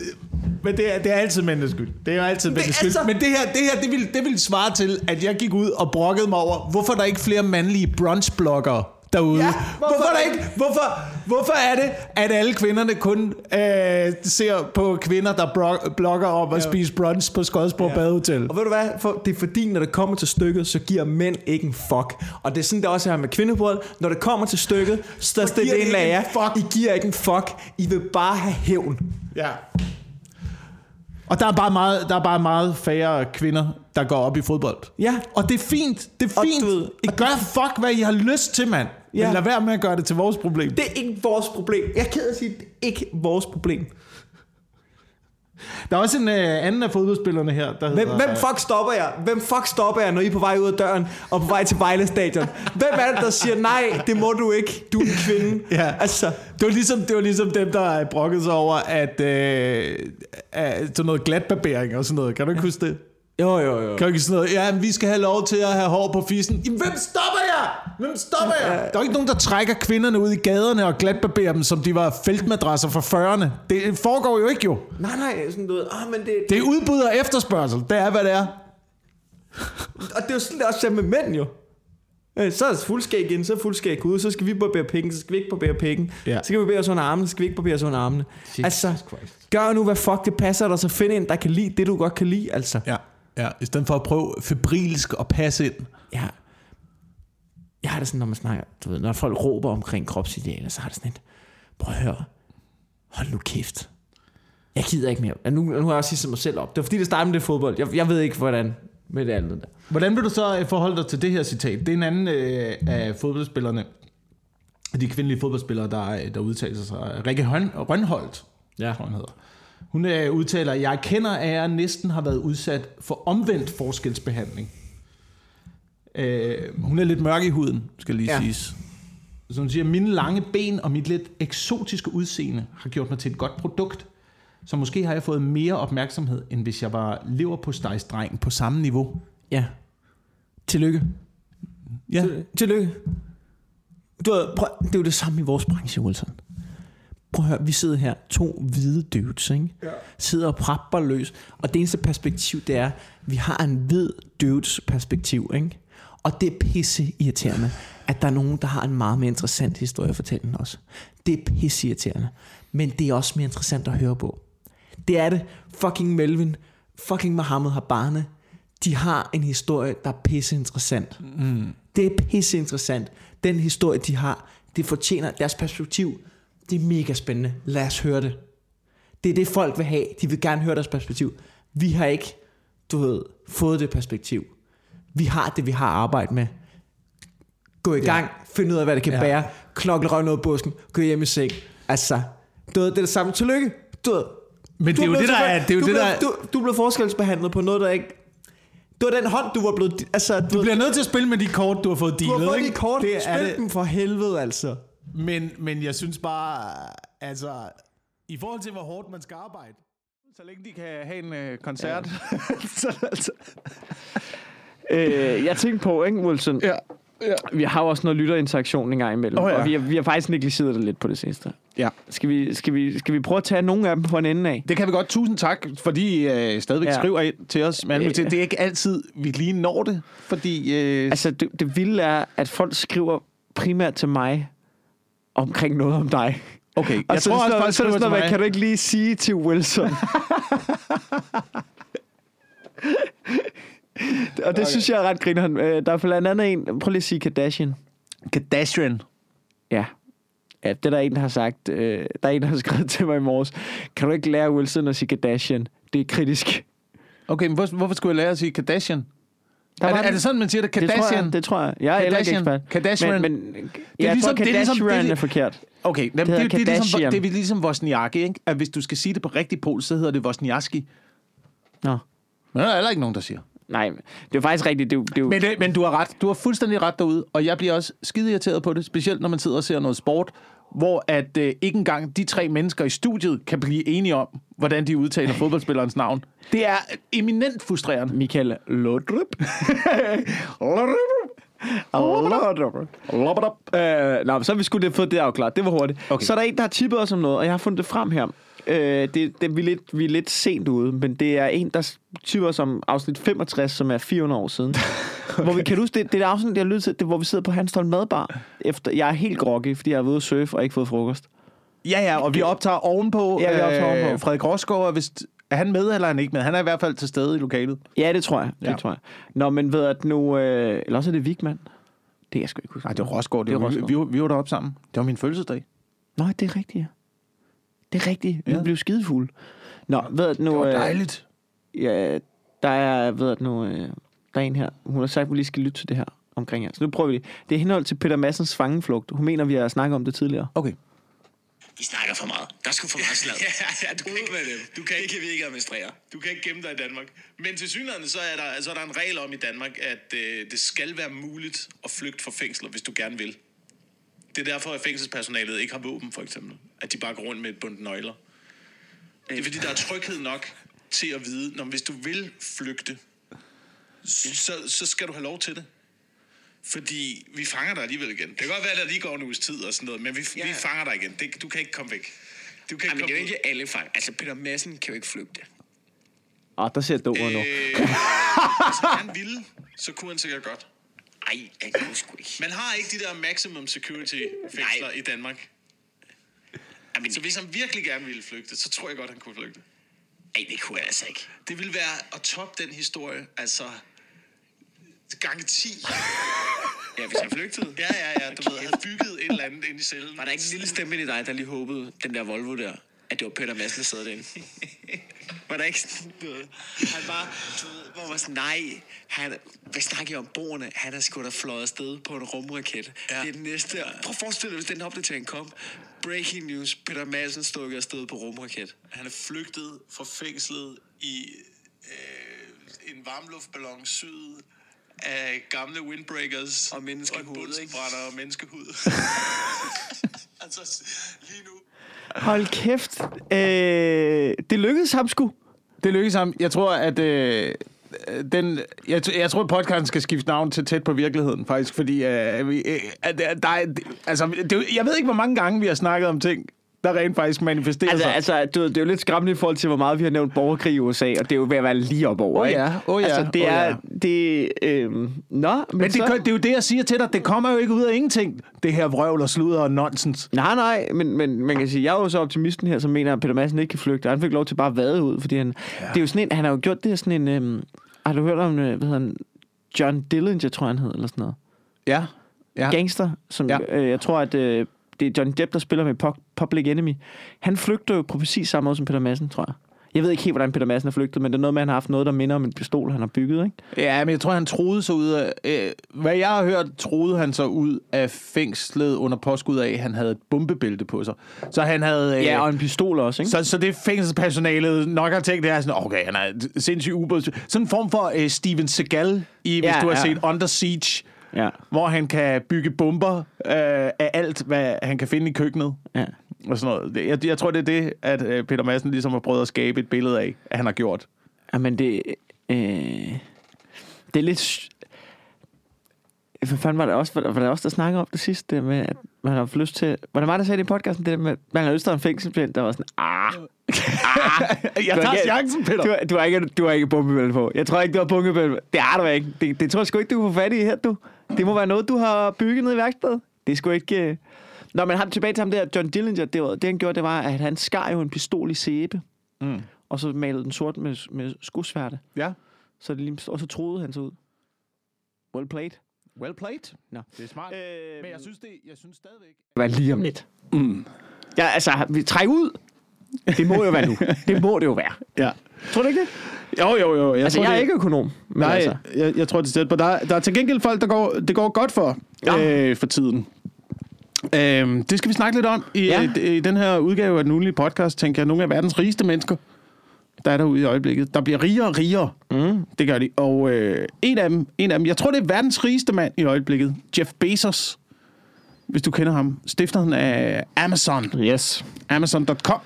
men det, er, det er altid mændenes skyld. Det er jo altid mændenes skyld. altså- Men det her, det her det, vil, det vil svare til, at jeg gik ud og brokkede mig over, hvorfor der ikke er flere mandlige brunchbloggere derude. Ja, hvorfor, hvorfor der ikke, hvorfor, hvorfor er det, at alle kvinderne kun øh, ser på kvinder, der bro- blogger om at ja. spise brunch på Skodsborg ja. Badehotel? Og ved du hvad? For, det er fordi, når det kommer til stykket, så giver mænd ikke en fuck. Og det er sådan, det også er med kvindebrød. Når det kommer til stykket, så er det en fuck. I giver ikke en fuck. I vil bare have hævn. Ja. Og der er bare meget, der er bare meget færre kvinder, der går op i fodbold. Ja. Og det er fint. Det er Og fint. du ved- I gør fuck, hvad I har lyst til, mand. Ja. Men lad være med at gøre det til vores problem. Det er ikke vores problem. Jeg er ked af at sige, det er ikke vores problem. Der er også en øh, anden af fodboldspillerne her, der Hvem, hedder... hvem fuck stopper jeg? Hvem fuck stopper jeg, når I er på vej ud af døren og på vej til Vejle Stadion? Hvem er det, der siger, nej, det må du ikke, du er en kvinde? Ja. Altså, Det var, ligesom, det var ligesom dem, der brokkede sig over, at, øh, at sådan noget glatbarbering og sådan noget. Kan du ikke huske det? jo, jo, jo. Kan du ikke sådan noget? Ja, men vi skal have lov til at have hår på fissen. Jamen, hvem stopper jeg? Hvem stopper jeg? Der er ikke nogen, der trækker kvinderne ud i gaderne og glatbarberer dem, som de var feltmadrasser fra 40'erne. Det foregår jo ikke jo. Nej, nej, sådan noget. Ah, men det, Det er udbud og efterspørgsel. Det er, hvad det er. Og det er jo sådan, det også med mænd jo. Øh, Så er det fuldskæg ind, så er fuldskæg ude, så skal vi barbere penge, så skal vi ikke barbere penge. Ja. Så skal vi barbere os under armene, så skal vi ikke barbere os under armene. Jesus altså, Christ. gør nu, hvad fuck det passer dig, så find en, der kan lide det, du godt kan lide, altså. Ja. ja. I stedet for at prøve febrilsk at passe ind. Ja. Jeg har det sådan, når man snakker, du ved, når folk råber omkring kropsidealer, så har det sådan et, prøv at høre, hold nu kæft. Jeg gider ikke mere. Nu, nu har jeg også sige mig selv op. Det var fordi, det startede med det fodbold. Jeg, jeg ved ikke, hvordan med det andet der. Hvordan vil du så øh, forholde dig til det her citat? Det er en anden øh, af fodboldspillerne, de kvindelige fodboldspillere, der, der udtaler sig. Rikke Høn- Rønholdt, Ja. tror hun hedder. Hun øh, udtaler, jeg kender, at jeg næsten har været udsat for omvendt forskelsbehandling. Øh, hun er lidt mørk i huden, skal lige ja. Siges. Så hun siger, mine lange ben og mit lidt eksotiske udseende har gjort mig til et godt produkt. Så måske har jeg fået mere opmærksomhed, end hvis jeg var lever på dreng på samme niveau. Ja. Tillykke. Ja. Til- Tillykke. Du prøv, det er jo det samme i vores branche, Wilson. Prøv at høre, vi sidder her, to hvide dudes, ikke? Ja. Sidder og prapper løs. Og det eneste perspektiv, det er, vi har en hvid dudes perspektiv, ikke? Og det er pisse irriterende, at der er nogen, der har en meget mere interessant historie at fortælle end os. Det er pisse irriterende. Men det er også mere interessant at høre på. Det er det. Fucking Melvin, fucking Mohammed Habane, de har en historie, der er pisse interessant. Mm. Det er pisse interessant. Den historie, de har, det fortjener deres perspektiv. Det er mega spændende. Lad os høre det. Det er det, folk vil have. De vil gerne høre deres perspektiv. Vi har ikke, du ved, fået det perspektiv. Vi har det, vi har arbejdet med. Gå i gang. Find ud af, hvad det kan Ja. ja. bære. Knokle røven ud af busken. Gå hjem i seng. Altså, du ved, det er det samme. Tillykke. Du ved, Men det er jo det, der er... Det er jo du, det, blev, der, du, du blev forskelsbehandlet på noget, der ikke... Det var den hånd, du var blevet... Altså, du, du bliver nødt til at spille med de kort, du har fået du dealet, har fået de kort. Det er Spil det. dem for helvede, altså. Men, men jeg synes bare, altså... I forhold til, hvor hårdt man skal arbejde. Så længe de kan have en øh, koncert. så, altså. Øh, jeg tænkte på, ikke, Wilson? Ja. ja. Vi har jo også noget lytterinteraktion en gang imellem, Åh, ja. og vi har, vi har faktisk negligeret det lidt på det seneste. Ja. Skal vi, skal, vi, skal vi prøve at tage nogle af dem på en ende af? Det kan vi godt. Tusind tak, fordi I øh, stadigvæk ja. Skriver ind til os. Men Øh. det, er ikke altid, vi lige når det, fordi... Øh, Altså, det, det vilde er, at folk skriver primært til mig omkring noget om dig. okay, Og jeg så, tror også, folk er skriver til mig. kan du ikke lige sige til Wilson? Og det okay. synes jeg er ret grineren. Øh, Der er blandt andet en, prøv lige at sige Kardashian. Kardashian. Ja. Ja, det er der en, der har sagt. Øh, der er en, der har skrevet til mig i morges. Kan du ikke lære Wilson at sige Kardashian? Det er kritisk. Okay, men hvor, hvorfor skulle jeg lære at sige Kardashian? Der Er det, er det sådan, man siger det? Det tror Kardashian? jeg. Det tror jeg. Jeg er heller ikke Kardashian. ekspert. Kardashian. Men, men jeg ligesom- ligesom, tror, det er ligesom- Kardashian det er- er forkert. Okay, det, det, det, det, er ligesom, Kardashian. det er ligesom Wozniacki, ikke? At hvis du skal sige det på rigtig pol, så hedder det Wozniacki. Nå. Men der er heller ikke nogen, der siger. Nej, det er faktisk rigtigt. Det er, det er Men, det, men du har ret. Du har fuldstændig ret derude, og jeg bliver også skide irriteret på det, specielt når man sidder og ser noget sport, hvor at øh, ikke engang de tre mennesker i studiet kan blive enige om, hvordan de udtaler fodboldspillerens navn. Det er eminent frustrerende. Michael Lodrup. Øh, nå, så har vi sgu det fået det afklaret. Det var hurtigt. Okay. Så er der en, der har tippet os om noget, og jeg har fundet det frem her. Øh, det, det, vi, er lidt, vi er lidt sent ude, men det er en, der tipper os om afsnit 65, som er 400 år siden. okay. Hvor vi, kan du huske, det, det er et afsnit, jeg lyttet til, det, hvor vi sidder på Hanstholm Madbar. Efter, jeg er helt groggy, fordi jeg har været ude at surfe og ikke fået frokost. Ja, ja, og vi optager ovenpå. Ja, vi optager øh, ovenpå. Frederik Rosgaard er vist... Er han med, eller er han ikke med? Han er i hvert fald til stede i lokalet. Ja, det tror jeg. Det Ja. tror jeg. Nå, men ved at nu... Øh, eller også er det Vigman. Det er jeg sgu ikke huske. Nej, det var Rosgaard. Det Det vi, Rosgaard. vi, var- vi var deroppe sammen. Det var min fødselsdag. Nå, det er rigtigt, ja. Det er rigtigt. Vi Ja. blev skidefulde. Nå, ved at nu... Det var øh, dejligt. Ja, der er, ved at nu, øh, der er en her. Hun har sagt, at vi lige skal lytte til det her omkring her. Så nu prøver vi det. Det er henhold til Peter Massens fangeflugt. Hun mener, vi har snakket om det tidligere. Okay. I snakker for meget. Der skal for meget slag. Ja, ja, du kan, ikke, med dem. du kan Det ikke, kan vi ikke administrere. du kan ikke gemme dig i Danmark. Men til synligheden, så er der, så er der en regel om i Danmark, at øh, det skal være muligt at flygte fra fængsler, hvis du gerne vil. Det er derfor, at fængselspersonalet ikke har våben, for eksempel. At de bare går rundt med et bundt nøgler. Det er fordi, der er tryghed nok til at vide, når hvis du vil flygte, så, så skal du have lov til det. Fordi vi fanger dig alligevel igen. Det kan godt være, at der lige går en uges tid og sådan noget, men vi, ja. Vi fanger dig igen. Det, du kan ikke komme væk. Du kan Ej, men ikke det er jo komme ikke alle fang. Altså, Peter Madsen kan jo ikke flygte. Ah, der ser dummere nu. Øh, hvis han ville, så kunne han sikkert godt. Ej, jeg kan sgu ikke. Man har ikke de der maximum security fængsler i Danmark. Ej, men, Så hvis han virkelig gerne ville flygte, så tror jeg godt, han kunne flygte. ej, det kunne jeg altså ikke. Det ville være at toppe den historie, altså gange 10. Ja, hvis han flygtede. Ja, ja, ja, du ved, havde bygget et eller andet ind i cellen. Var der ikke en lille stemme i dig, der lige håbede, den der Volvo der, at det var Peter Madsen, der sad derinde? var der ikke sådan noget? Han bare, du ved, hvor var sådan, nej, han, hvad snakker jeg om borerne? Han er sgu da fløjet afsted på en rumraket. Ja. Det er den næste. Prøv at forestille dig, hvis den opdatering kom. Breaking news, Peter Madsen stukket afsted på rumraket. Han er flygtet fra fængslet i øh, en varmluftballon syd af gamle windbreakers Og menneskehud, og ikke? og menneskehud. altså, lige nu. Hold kæft. Øh, det lykkedes ham sgu. Det lykkedes ham. Jeg tror, at... Øh, den, jeg, jeg tror, at podcasten skal skifte navn til tæt på virkeligheden, faktisk, fordi øh, vi, øh, at øh, der, er, altså, det, jeg ved ikke, hvor mange gange vi har snakket om ting, der rent faktisk manifesterer Altså, sig. altså du det er jo lidt skræmmende i forhold til, hvor meget vi har nævnt borgerkrig i USA, og det er jo ved at være lige op over, ikke? ja, åh ja, Altså, det åh er... ja. Det, øh, nå, men, Men det, så... gør- det er jo det, jeg siger til dig. Det kommer jo ikke ud af ingenting. Det her vrøvl og sludder og nonsens. Nej, nej, men, men man kan sige, jeg er jo så optimisten her, som mener, at Peter Madsen ikke kan flygte. Han fik lov til bare at vade ud, fordi han... Ja. Det er jo sådan en, han har jo gjort det her sådan en... Øhm, har du hørt om, øh, hvad hedder han? John Dillinger, tror jeg, han hed, eller sådan noget. Ja. ja. Gangster, som ja. øh, jeg tror, at øh, det er Johnny Depp, der spiller med Pu- Public Enemy. Han flygter jo på præcis samme måde som Peter Madsen, tror jeg. Jeg ved ikke helt, hvordan Peter Madsen er flygtet, men det er noget med, at han har haft noget, der minder om en pistol, han har bygget, ikke? Ja, men jeg tror, han troede sig ud af... Øh, hvad jeg har hørt, troede han sig ud af fængslet under påskud af, at han havde et bombebælte på sig. Så han havde... Øh, Ja, og en pistol også, ikke? så, så det fængselspersonalet nok har tænkt, det er sådan, okay, han er sindssygt ubåd. Sådan en form for øh, Steven Seagal, i, hvis Ja, du har ja. set Under Siege, Ja, hvor han kan bygge bomber øh, af alt, hvad han kan finde i køkkenet. ja. Og sådan noget. Jeg, jeg tror, det er det, at øh, Peter Madsen ligesom har prøvet at skabe et billede af, at han har gjort. Jamen, det... Øh, det er lidt... Hvad fanden var det også, var, var det også, der snakkede om det sidste, det med, at man har haft lyst til... Var det mig, der sagde det i podcasten, det med, at man har lyst til en fængselsblænd, der var sådan, ah, Jeg Du har tager ikke- chancen, Peter. du, har- du har ikke, du har ikke bombebælte på. Jeg tror ikke, du har bombebælte Det har du ikke. Det, det tror jeg sgu ikke, du kan få fat i her, du. Det må være noget, du har bygget ned i værkstedet. Det er sgu ikke... øh. Nå, men ham tilbage til ham der, John Dillinger, det, var, det han gjorde, det var, at han skar jo en pistol i sæbe, Mm. og så malede den sort med, med skosværte. Ja. Så det lige, og så troede han sig ud. Well played. Well played. Nå. Det er smart. Øh, Men jeg synes, det, jeg synes stadigvæk... Hvad lige om lidt. Mm. Ja, altså, vi trækker ud. Det må jo være nu. Det må det jo være. Ja. Tror du ikke det? Jo, jo, jo. Jeg Altså, tror, jeg er det, ikke økonom. Men Nej, altså, jeg, jeg tror, det er tæt på. Der, er- der er til gengæld folk, der går, det går godt for, Ja. øh, for tiden. Øh, det skal vi snakke lidt om i, Ja. ja. i den her udgave af den ugenlige podcast, tænker jeg. Nogle af verdens rigeste mennesker, der er derude i øjeblikket. Der bliver rigere og rigere. Mm. Det gør de. Og øh, en, af dem, en af dem, jeg tror, det er verdens rigeste mand i øjeblikket. Jeff Bezos. Hvis du kender ham. Stifteren af Amazon. yes. Amazon.com.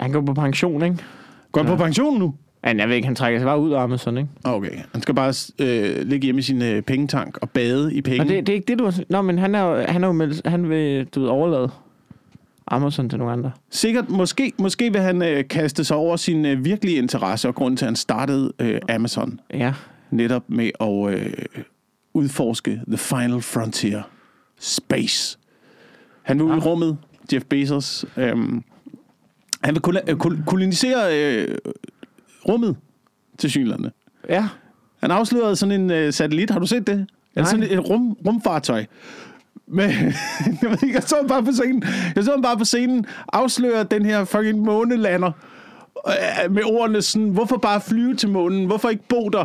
Han går på pension, ikke? Går han på pension nu? Men jeg ved ikke, han trækker sig bare ud af Amazon, ikke? Okay, han skal bare øh, ligge hjemme i sin øh, pengetank og bade i penge. Og det, det er ikke det, du. Nå, men han er han er jo meldt, han vil, du ved, overlade Amazon til nogle andre. Sikkert, måske, måske vil han øh, kaste sig over sin øh, virkelige interesse og grund til, at han startede øh, Amazon. Ja. Netop med at øh, udforske The Final Frontier. Space. Han vil ud i Ah. rummet, Jeff Bezos. Øhm, han vil kol- øh, kol- kolonisere øh, rummet til synlande. Ja. Han afslørede sådan en øh, satellit. Har du set det? Nej. Sådan et rum, rumfartøj. Men, jeg ved ikke, jeg så ham bare på scenen. Jeg så ham bare på scenen afsløre den her fucking månelander. øh, Med ordene sådan, hvorfor bare flyve til månen? Hvorfor ikke bo der?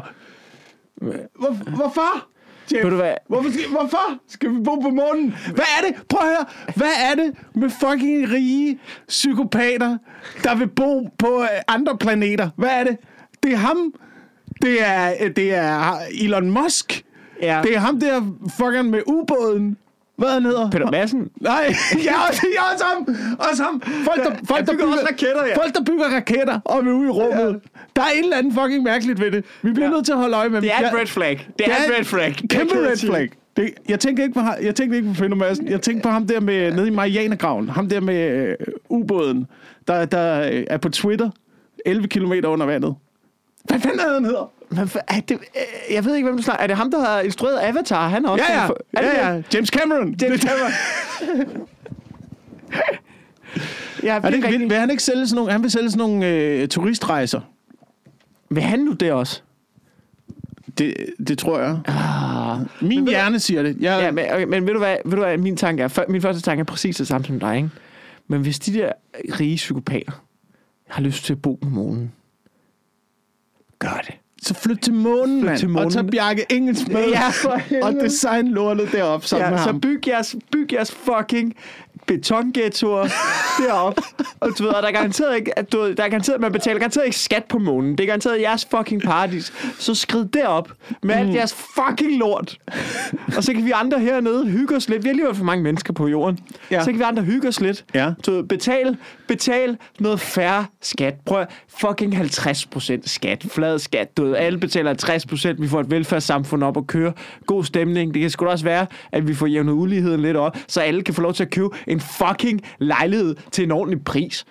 Hvor, hvorfor? Jeff, Ved du hvad? Hvorfor skal, hvorfor skal vi bo på månen? Hvad er det? Prøv at høre. Hvad er det med fucking rige psykopater, der vil bo på øh, andre planeter? Hvad er det? Det er ham. Det er, øh, det er Elon Musk. Ja. Det er ham der fucking med ubåden. Hvad han hedder? Peter Madsen. Nej, ja, også, ja, også ham. Også ham. Folk, der, folk, der bygger også raketter, ja. Folk, der bygger raketter og vil ud i rummet. Ja. Der er et eller andet fucking mærkeligt ved det. Vi bliver ja. nødt til at holde øje med Det er dem. et red flag. Det er et red flag. Det Kæmpe red flag. Det, jeg tænker ikke på, jeg tænker ikke på Peter Madsen. Jeg tænker på ham der med, nede i Marianergraven. Ham der med øh, ubåden, der, der øh, er på Twitter 11 km under vandet. Hvad fanden er det, han hedder? Men for- er det, øh, jeg ved ikke, hvem du snakker. Er det ham, der har instrueret Avatar? Han er også Ja, ja. Er det ja, ja. James Cameron. James Cameron. Ja, Er det, ikke- vil, vil, han ikke sælge sådan nogle, han vil sælge sådan nogle øh, turistrejser? Vil han nu det også? Det, det tror jeg. Ah. Min hjerne siger det. Jeg, Ja, men, okay, men ved du hvad, ved du hvad min tanke er? Før- Min første tanke er præcis det samme som dig, ikke? Men hvis de der rige psykopater har lyst til at bo på månen, gør det. så flyt til månen, mand. til månen. Og tag Bjarke Engels med. Ja, og design lortet derop sammen Ja, med så ham. byg jeres, byg jeres fucking betonghettoer derop. Og du ved, og der er garanteret ikke, at du ved, der er garanteret, man betaler garanteret ikke skat på månen. Det er garanteret jeres fucking paradis. Så skrid derop med Mm. alt jeres fucking lort. Og så kan vi andre hernede hygge os lidt. Vi har alligevel for mange mennesker på jorden. Ja. Så kan vi andre hygge os lidt. Ja. Du ved, betal, betal noget færre skat. Prøv fucking 50% skat. Flad skat. Du ved, alle betaler 50%. Vi får et velfærdssamfund op at køre. God stemning. Det kan sgu da også være, at vi får jævnet uligheden lidt op, så alle kan få lov til at købe en fucking lejlighed til en ordentlig pris.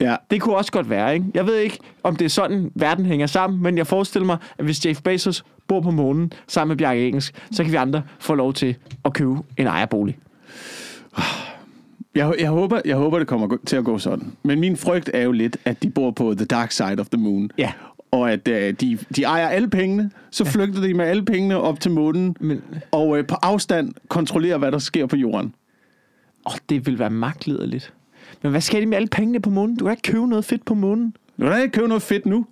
Ja. Det kunne også godt være, ikke? Jeg ved ikke, om det er sådan, verden hænger sammen, men jeg forestiller mig, at hvis Jeff Bezos bor på månen sammen med Bjarke Engelsk, så kan vi andre få lov til at købe en ejerbolig. Jeg, jeg, håber, jeg håber, det kommer til at gå sådan. Men min frygt er jo lidt, at de bor på the dark side of the moon. Ja. Og at uh, de, de ejer alle pengene, så flygter de med alle pengene op til månen, Men- og uh, på afstand kontrollerer, hvad der sker på jorden. Åh, oh, det vil være magtliderligt. Men hvad skal de med alle pengene på månen? Du kan ikke købe noget fedt på månen. Nu kan ikke købe noget fedt nu.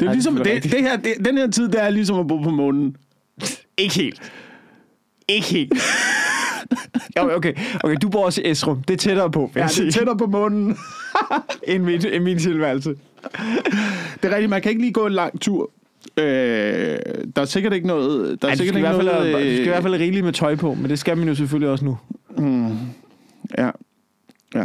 Det er jo ligesom, det det, det her, det, den her tid, det er ligesom at bo på månen. Ikke helt. Ikke helt. okay, okay, okay, du bor også i Esrum. Det er tættere på, Ja, det er tættere på månen. end min, end min tilværelse. Det er rigtigt, man kan ikke lige gå en lang tur. Øh, der er sikkert ikke noget... Der er Ej, du, sikkert ikke hvert fald, noget, have- du skal i øh, hvert fald have rigeligt med tøj på, men det skal man jo selvfølgelig også nu. Ja. Ja.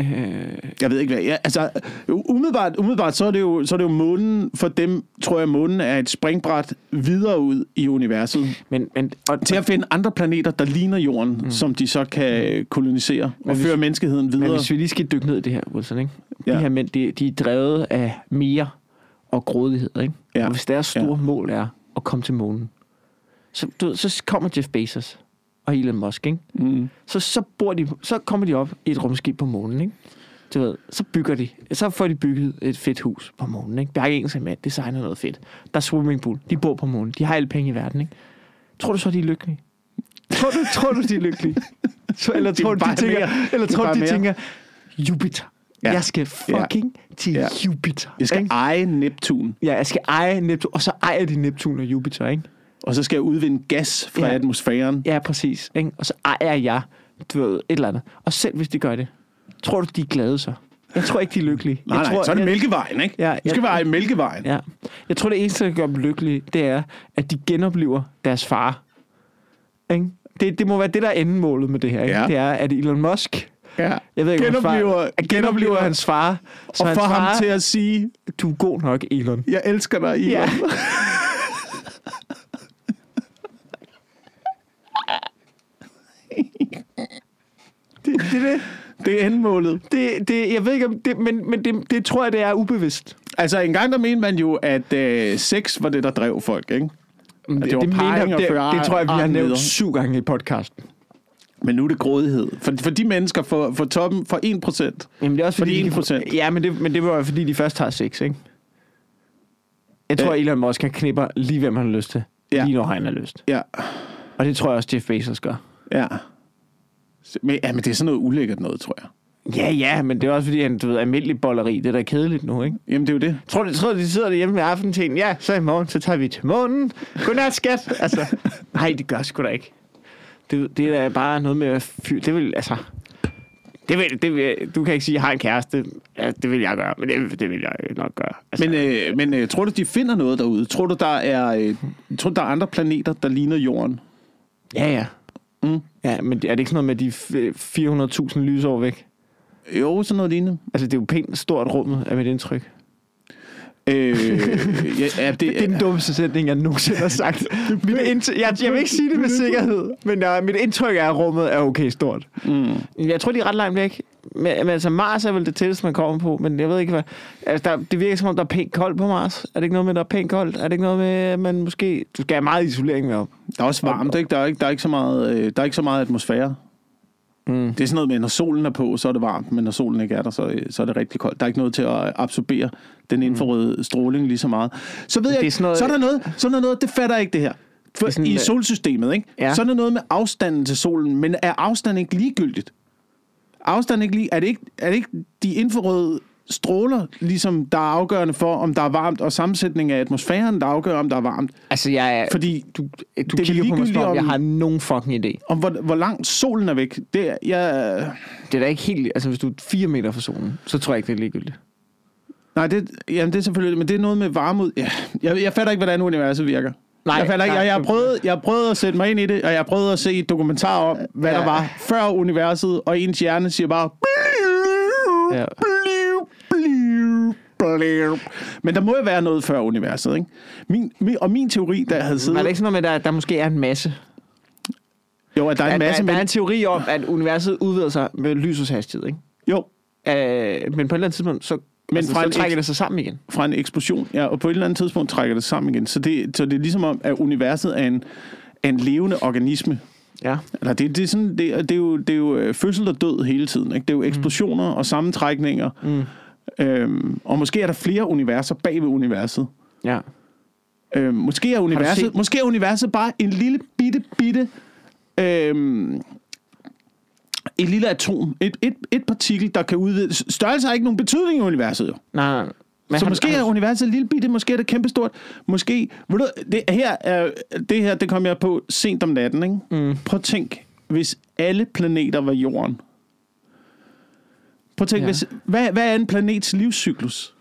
Øh, Jeg ved ikke hvad. Ja, altså, umiddelbart, umiddelbart så, er det jo, så er det jo månen, for dem tror jeg, månen er et springbræt videre ud i universet. men, men, og, Til at finde andre planeter, der ligner jorden, mm. som de så kan kolonisere og hvis- føre menneskeheden men videre. hvis vi lige skal dykke ned i det her, Wilson, ikke? Ja. De her mænd, de, de er drevet af mere og grådighed, ikke? Ja. Og hvis deres store Ja. mål er at komme til månen, så, du, så kommer Jeff Bezos og Elon Musk, ikke? Mm. så, så, bor de, så kommer de op i et rumskib på månen, ikke? Du ved, så bygger de, så får de bygget et fedt hus på månen, ikke? Bjarke Engels mand, designer noget fedt. Der er swimmingpool, de bor på månen, de har alle penge i verden, ikke? Tror du så, de er lykkelige? Tror du, tror du de er lykkelige? Så, eller er tror du, de tænker, mere. eller er tror du, de mere. tænker, Jupiter. Ja. Jeg skal fucking ja. til ja. Jupiter. Jeg skal ikke? eje Neptun, Ja, jeg skal eje Neptun, og så ejer de Neptun og Jupiter, ikke? Og så skal jeg udvinde gas fra Ja. atmosfæren. Ja, præcis. Ikke? Og så ejer jeg, du ved, et eller andet. Og selv hvis de gør det, tror du, de er glade så? Jeg tror ikke, de er lykkelige. Nej, jeg nej, tror, så er det jeg, Mælkevejen, ikke? Ja, Du skal jeg- være i Mælkevejen. Ja. Jeg tror, det eneste, der gør dem lykkelige, det er, at de genoplever deres far. Ikke? Det, det må være det, der er endemålet med det her. Ikke? Ja. Det er, at Elon Musk Ja. Jeg ved ikke, hans far- genoplever, at genoplever genoplever hans far. Så og får ham til at sige, du er god nok, Elon. jeg elsker dig, Elon. Ja. det, det, det, Det er endmålet. det, det, jeg ved ikke, om det, men, men det, det tror jeg, det er ubevidst. Altså, en gang der mente man jo, at øh, sex var det, der drev folk, ikke? Det, det var parring og det, føre det, tror jeg, vi har nævnt syv gange i podcasten. Men nu er det grådighed. For, for de mennesker, for, for toppen, for 1 procent. Jamen, det er også For fordi, de de 1%. Ja, men det, men det var jo fordi, de først har sex, ikke? Jeg tror, Ja. Elon Musk kan knipper lige, hvem han har lyst til. Ja. Lige når han har lyst. Ja, Og det tror jeg også, Jeff Bezos gør. Ja. Men, ja, men det er sådan noget ulækkert noget, tror jeg. Ja, ja, men det er også fordi, han, du ved, almindelig bolleri, det er da kedeligt nu, ikke? Jamen, det er jo det. Tror du, tror du, de sidder derhjemme med aftentenen? Ja, så i morgen, så tager vi til månen. Godnat, skat. Altså, nej, det gør sgu da ikke. Det, det er da bare noget med at fyre. Det vil, altså... Det vil, det vil, du kan ikke sige, at jeg har en kæreste. Ja, det vil jeg gøre, men det, det vil jeg nok gøre. Altså, Men, øh, men øh, tror du, de finder noget derude? Tror du, der er, øh, tror du, der er andre planeter, der ligner Jorden? ja, ja. Mm. Ja, men er det ikke sådan noget med de f- 400.000 lysår væk? Jo, sådan noget lignende. Altså, det er jo pænt stort rummet, er mit indtryk. Øh, ja, ja, det, Det er den dummeste sætning, jeg nogensinde har sagt. mit indtryk, jeg, jeg vil ikke sige det med sikkerhed, men uh, mit indtryk er, at rummet er okay stort. mm, Jeg tror, de er ret langt væk. Men, men altså, Mars er vel det tætteste, man kommer på, men jeg ved ikke, hvad... Altså, der, det virker som om, der er pænt koldt på Mars. Er det ikke noget med, der er pænt koldt? Er det ikke noget med, at man måske... Du skal have meget isolering med op. der er også varmt, ikke? Der er ikke, der er ikke, så, meget, øh, der er ikke så meget atmosfære. Mm. Det er sådan noget med, når solen er på, så er det varmt, men når solen ikke er der, så, så er det rigtig koldt. Der er ikke noget til at absorbere den infrarøde stråling lige så meget. Så ved Det jeg, er ikke, sådan noget- så er der noget, så er der noget, det fatter jeg ikke det her. For, Det sådan, I øh, solsystemet, ikke? Ja. Så er der noget med afstanden til solen, men er afstanden ikke ligegyldigt? Afstanden ikke lige, er det ikke, er det ikke de infrarøde stråler, ligesom der er afgørende for, om der er varmt, og sammensætningen af atmosfæren, der afgør, om der er varmt? Altså, jeg er... Fordi du, du er kigger på mig, ligegyldigt, om jeg om- har nogen fucking idé. om hvor, hvor langt solen er væk, det er, jeg, Det er da ikke helt... Altså, hvis du er fire meter fra solen, så tror jeg ikke, det er ligegyldigt. Nej, det, jamen det er selvfølgelig, men det er noget med varme ud. Ja, jeg, jeg fatter ikke, hvordan universet virker. Nej, jeg, fatter ikke, nej. jeg, jeg, prøvet, jeg prøvet at sætte mig ind i det, og jeg prøvet at se et dokumentar om, hvad Ja. der var før universet, og ens hjerne siger bare... Ja. Men der må jo være noget før universet, ikke? Min, min, og min teori, der havde Men siddet... er det ikke sådan noget med, at der, der måske er en masse? Jo, at der er en At, masse... der, der er Men, en teori om, at universet udvider sig med lysets hastighed, ikke? jo, Øh, men på et eller andet tidspunkt, så, men altså, fra så trækker det sig sammen igen. fra en eksplosion, ja, og på et eller andet tidspunkt trækker det sammen igen. Så det, så det er ligesom om, at universet er en, er en levende organisme. Ja. Eller det, det, er sådan, det, det, er jo, det er jo øh, fødsel og død hele tiden. Ikke? Det er jo eksplosioner og sammentrækninger. Mm. Øhm, og måske er der flere universer bag ved universet. Ja. Øhm, måske, er universet set- måske er universet bare en lille bitte, bitte... Øhm, et lille atom. Et, et, et partikel, der kan udvide... Størrelse har ikke nogen betydning i universet, jo. Nej, nej. Men så har- måske har- er universet lille bitte, måske er det kæmpestort. Måske... Ved du, det, her er, det her, det kom jeg på sent om natten, ikke? Mm. Prøv at tænk, hvis alle planeter var jorden. Prøv at tænk, Ja. hvis, hvad, hvad er en planets livscyklus?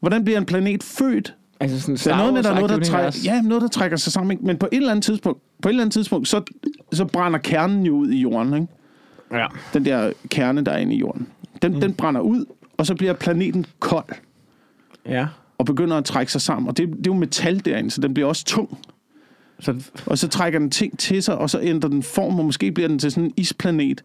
Hvordan bliver en planet født? Altså sådan Der er noget med, der er noget, der Star trækker, ja, noget, der trækker sig sammen. Ikke? Men på et eller andet tidspunkt, på et eller andet tidspunkt så, så brænder kernen jo ud i jorden. Ikke? Ja. Den der kerne, der er inde i jorden. Den, mm. den brænder ud, og så bliver planeten kold Ja. og begynder at trække sig sammen. Og det, det er jo metal derinde, så den bliver også tung. Så, Og så trækker den ting til sig, og så ændrer den form, og måske bliver den til sådan en isplanet.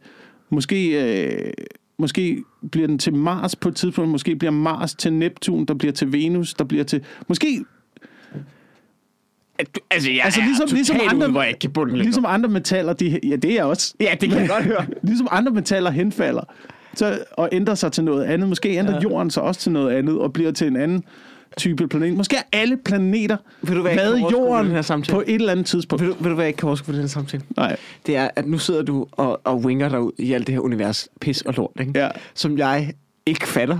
Måske, øh, måske bliver den til Mars på et tidspunkt. Måske bliver Mars til Neptun, der bliver til Venus, der bliver til... Måske altså, jeg Altså, ligesom- ligesom andre- hvor jeg ikke kan bunden ligesom andre metaller, de, ja, det er jeg også. Ja, det kan jeg godt høre. Ligesom andre metaller henfalder så, og ændrer sig til noget andet. Måske ændrer ja. jorden sig også til noget andet, og bliver til en anden type planet. Måske er alle planeter Ved du, hvad overskue ved jorden den her samtale? på et eller andet tidspunkt. Ved du, ved du, hvad jeg ikke kan på den her samtale? Nej. Det er, at nu sidder du og, og winger dig ud i alt det her univers, pis og lort, ikke? Ja. som jeg ikke fatter.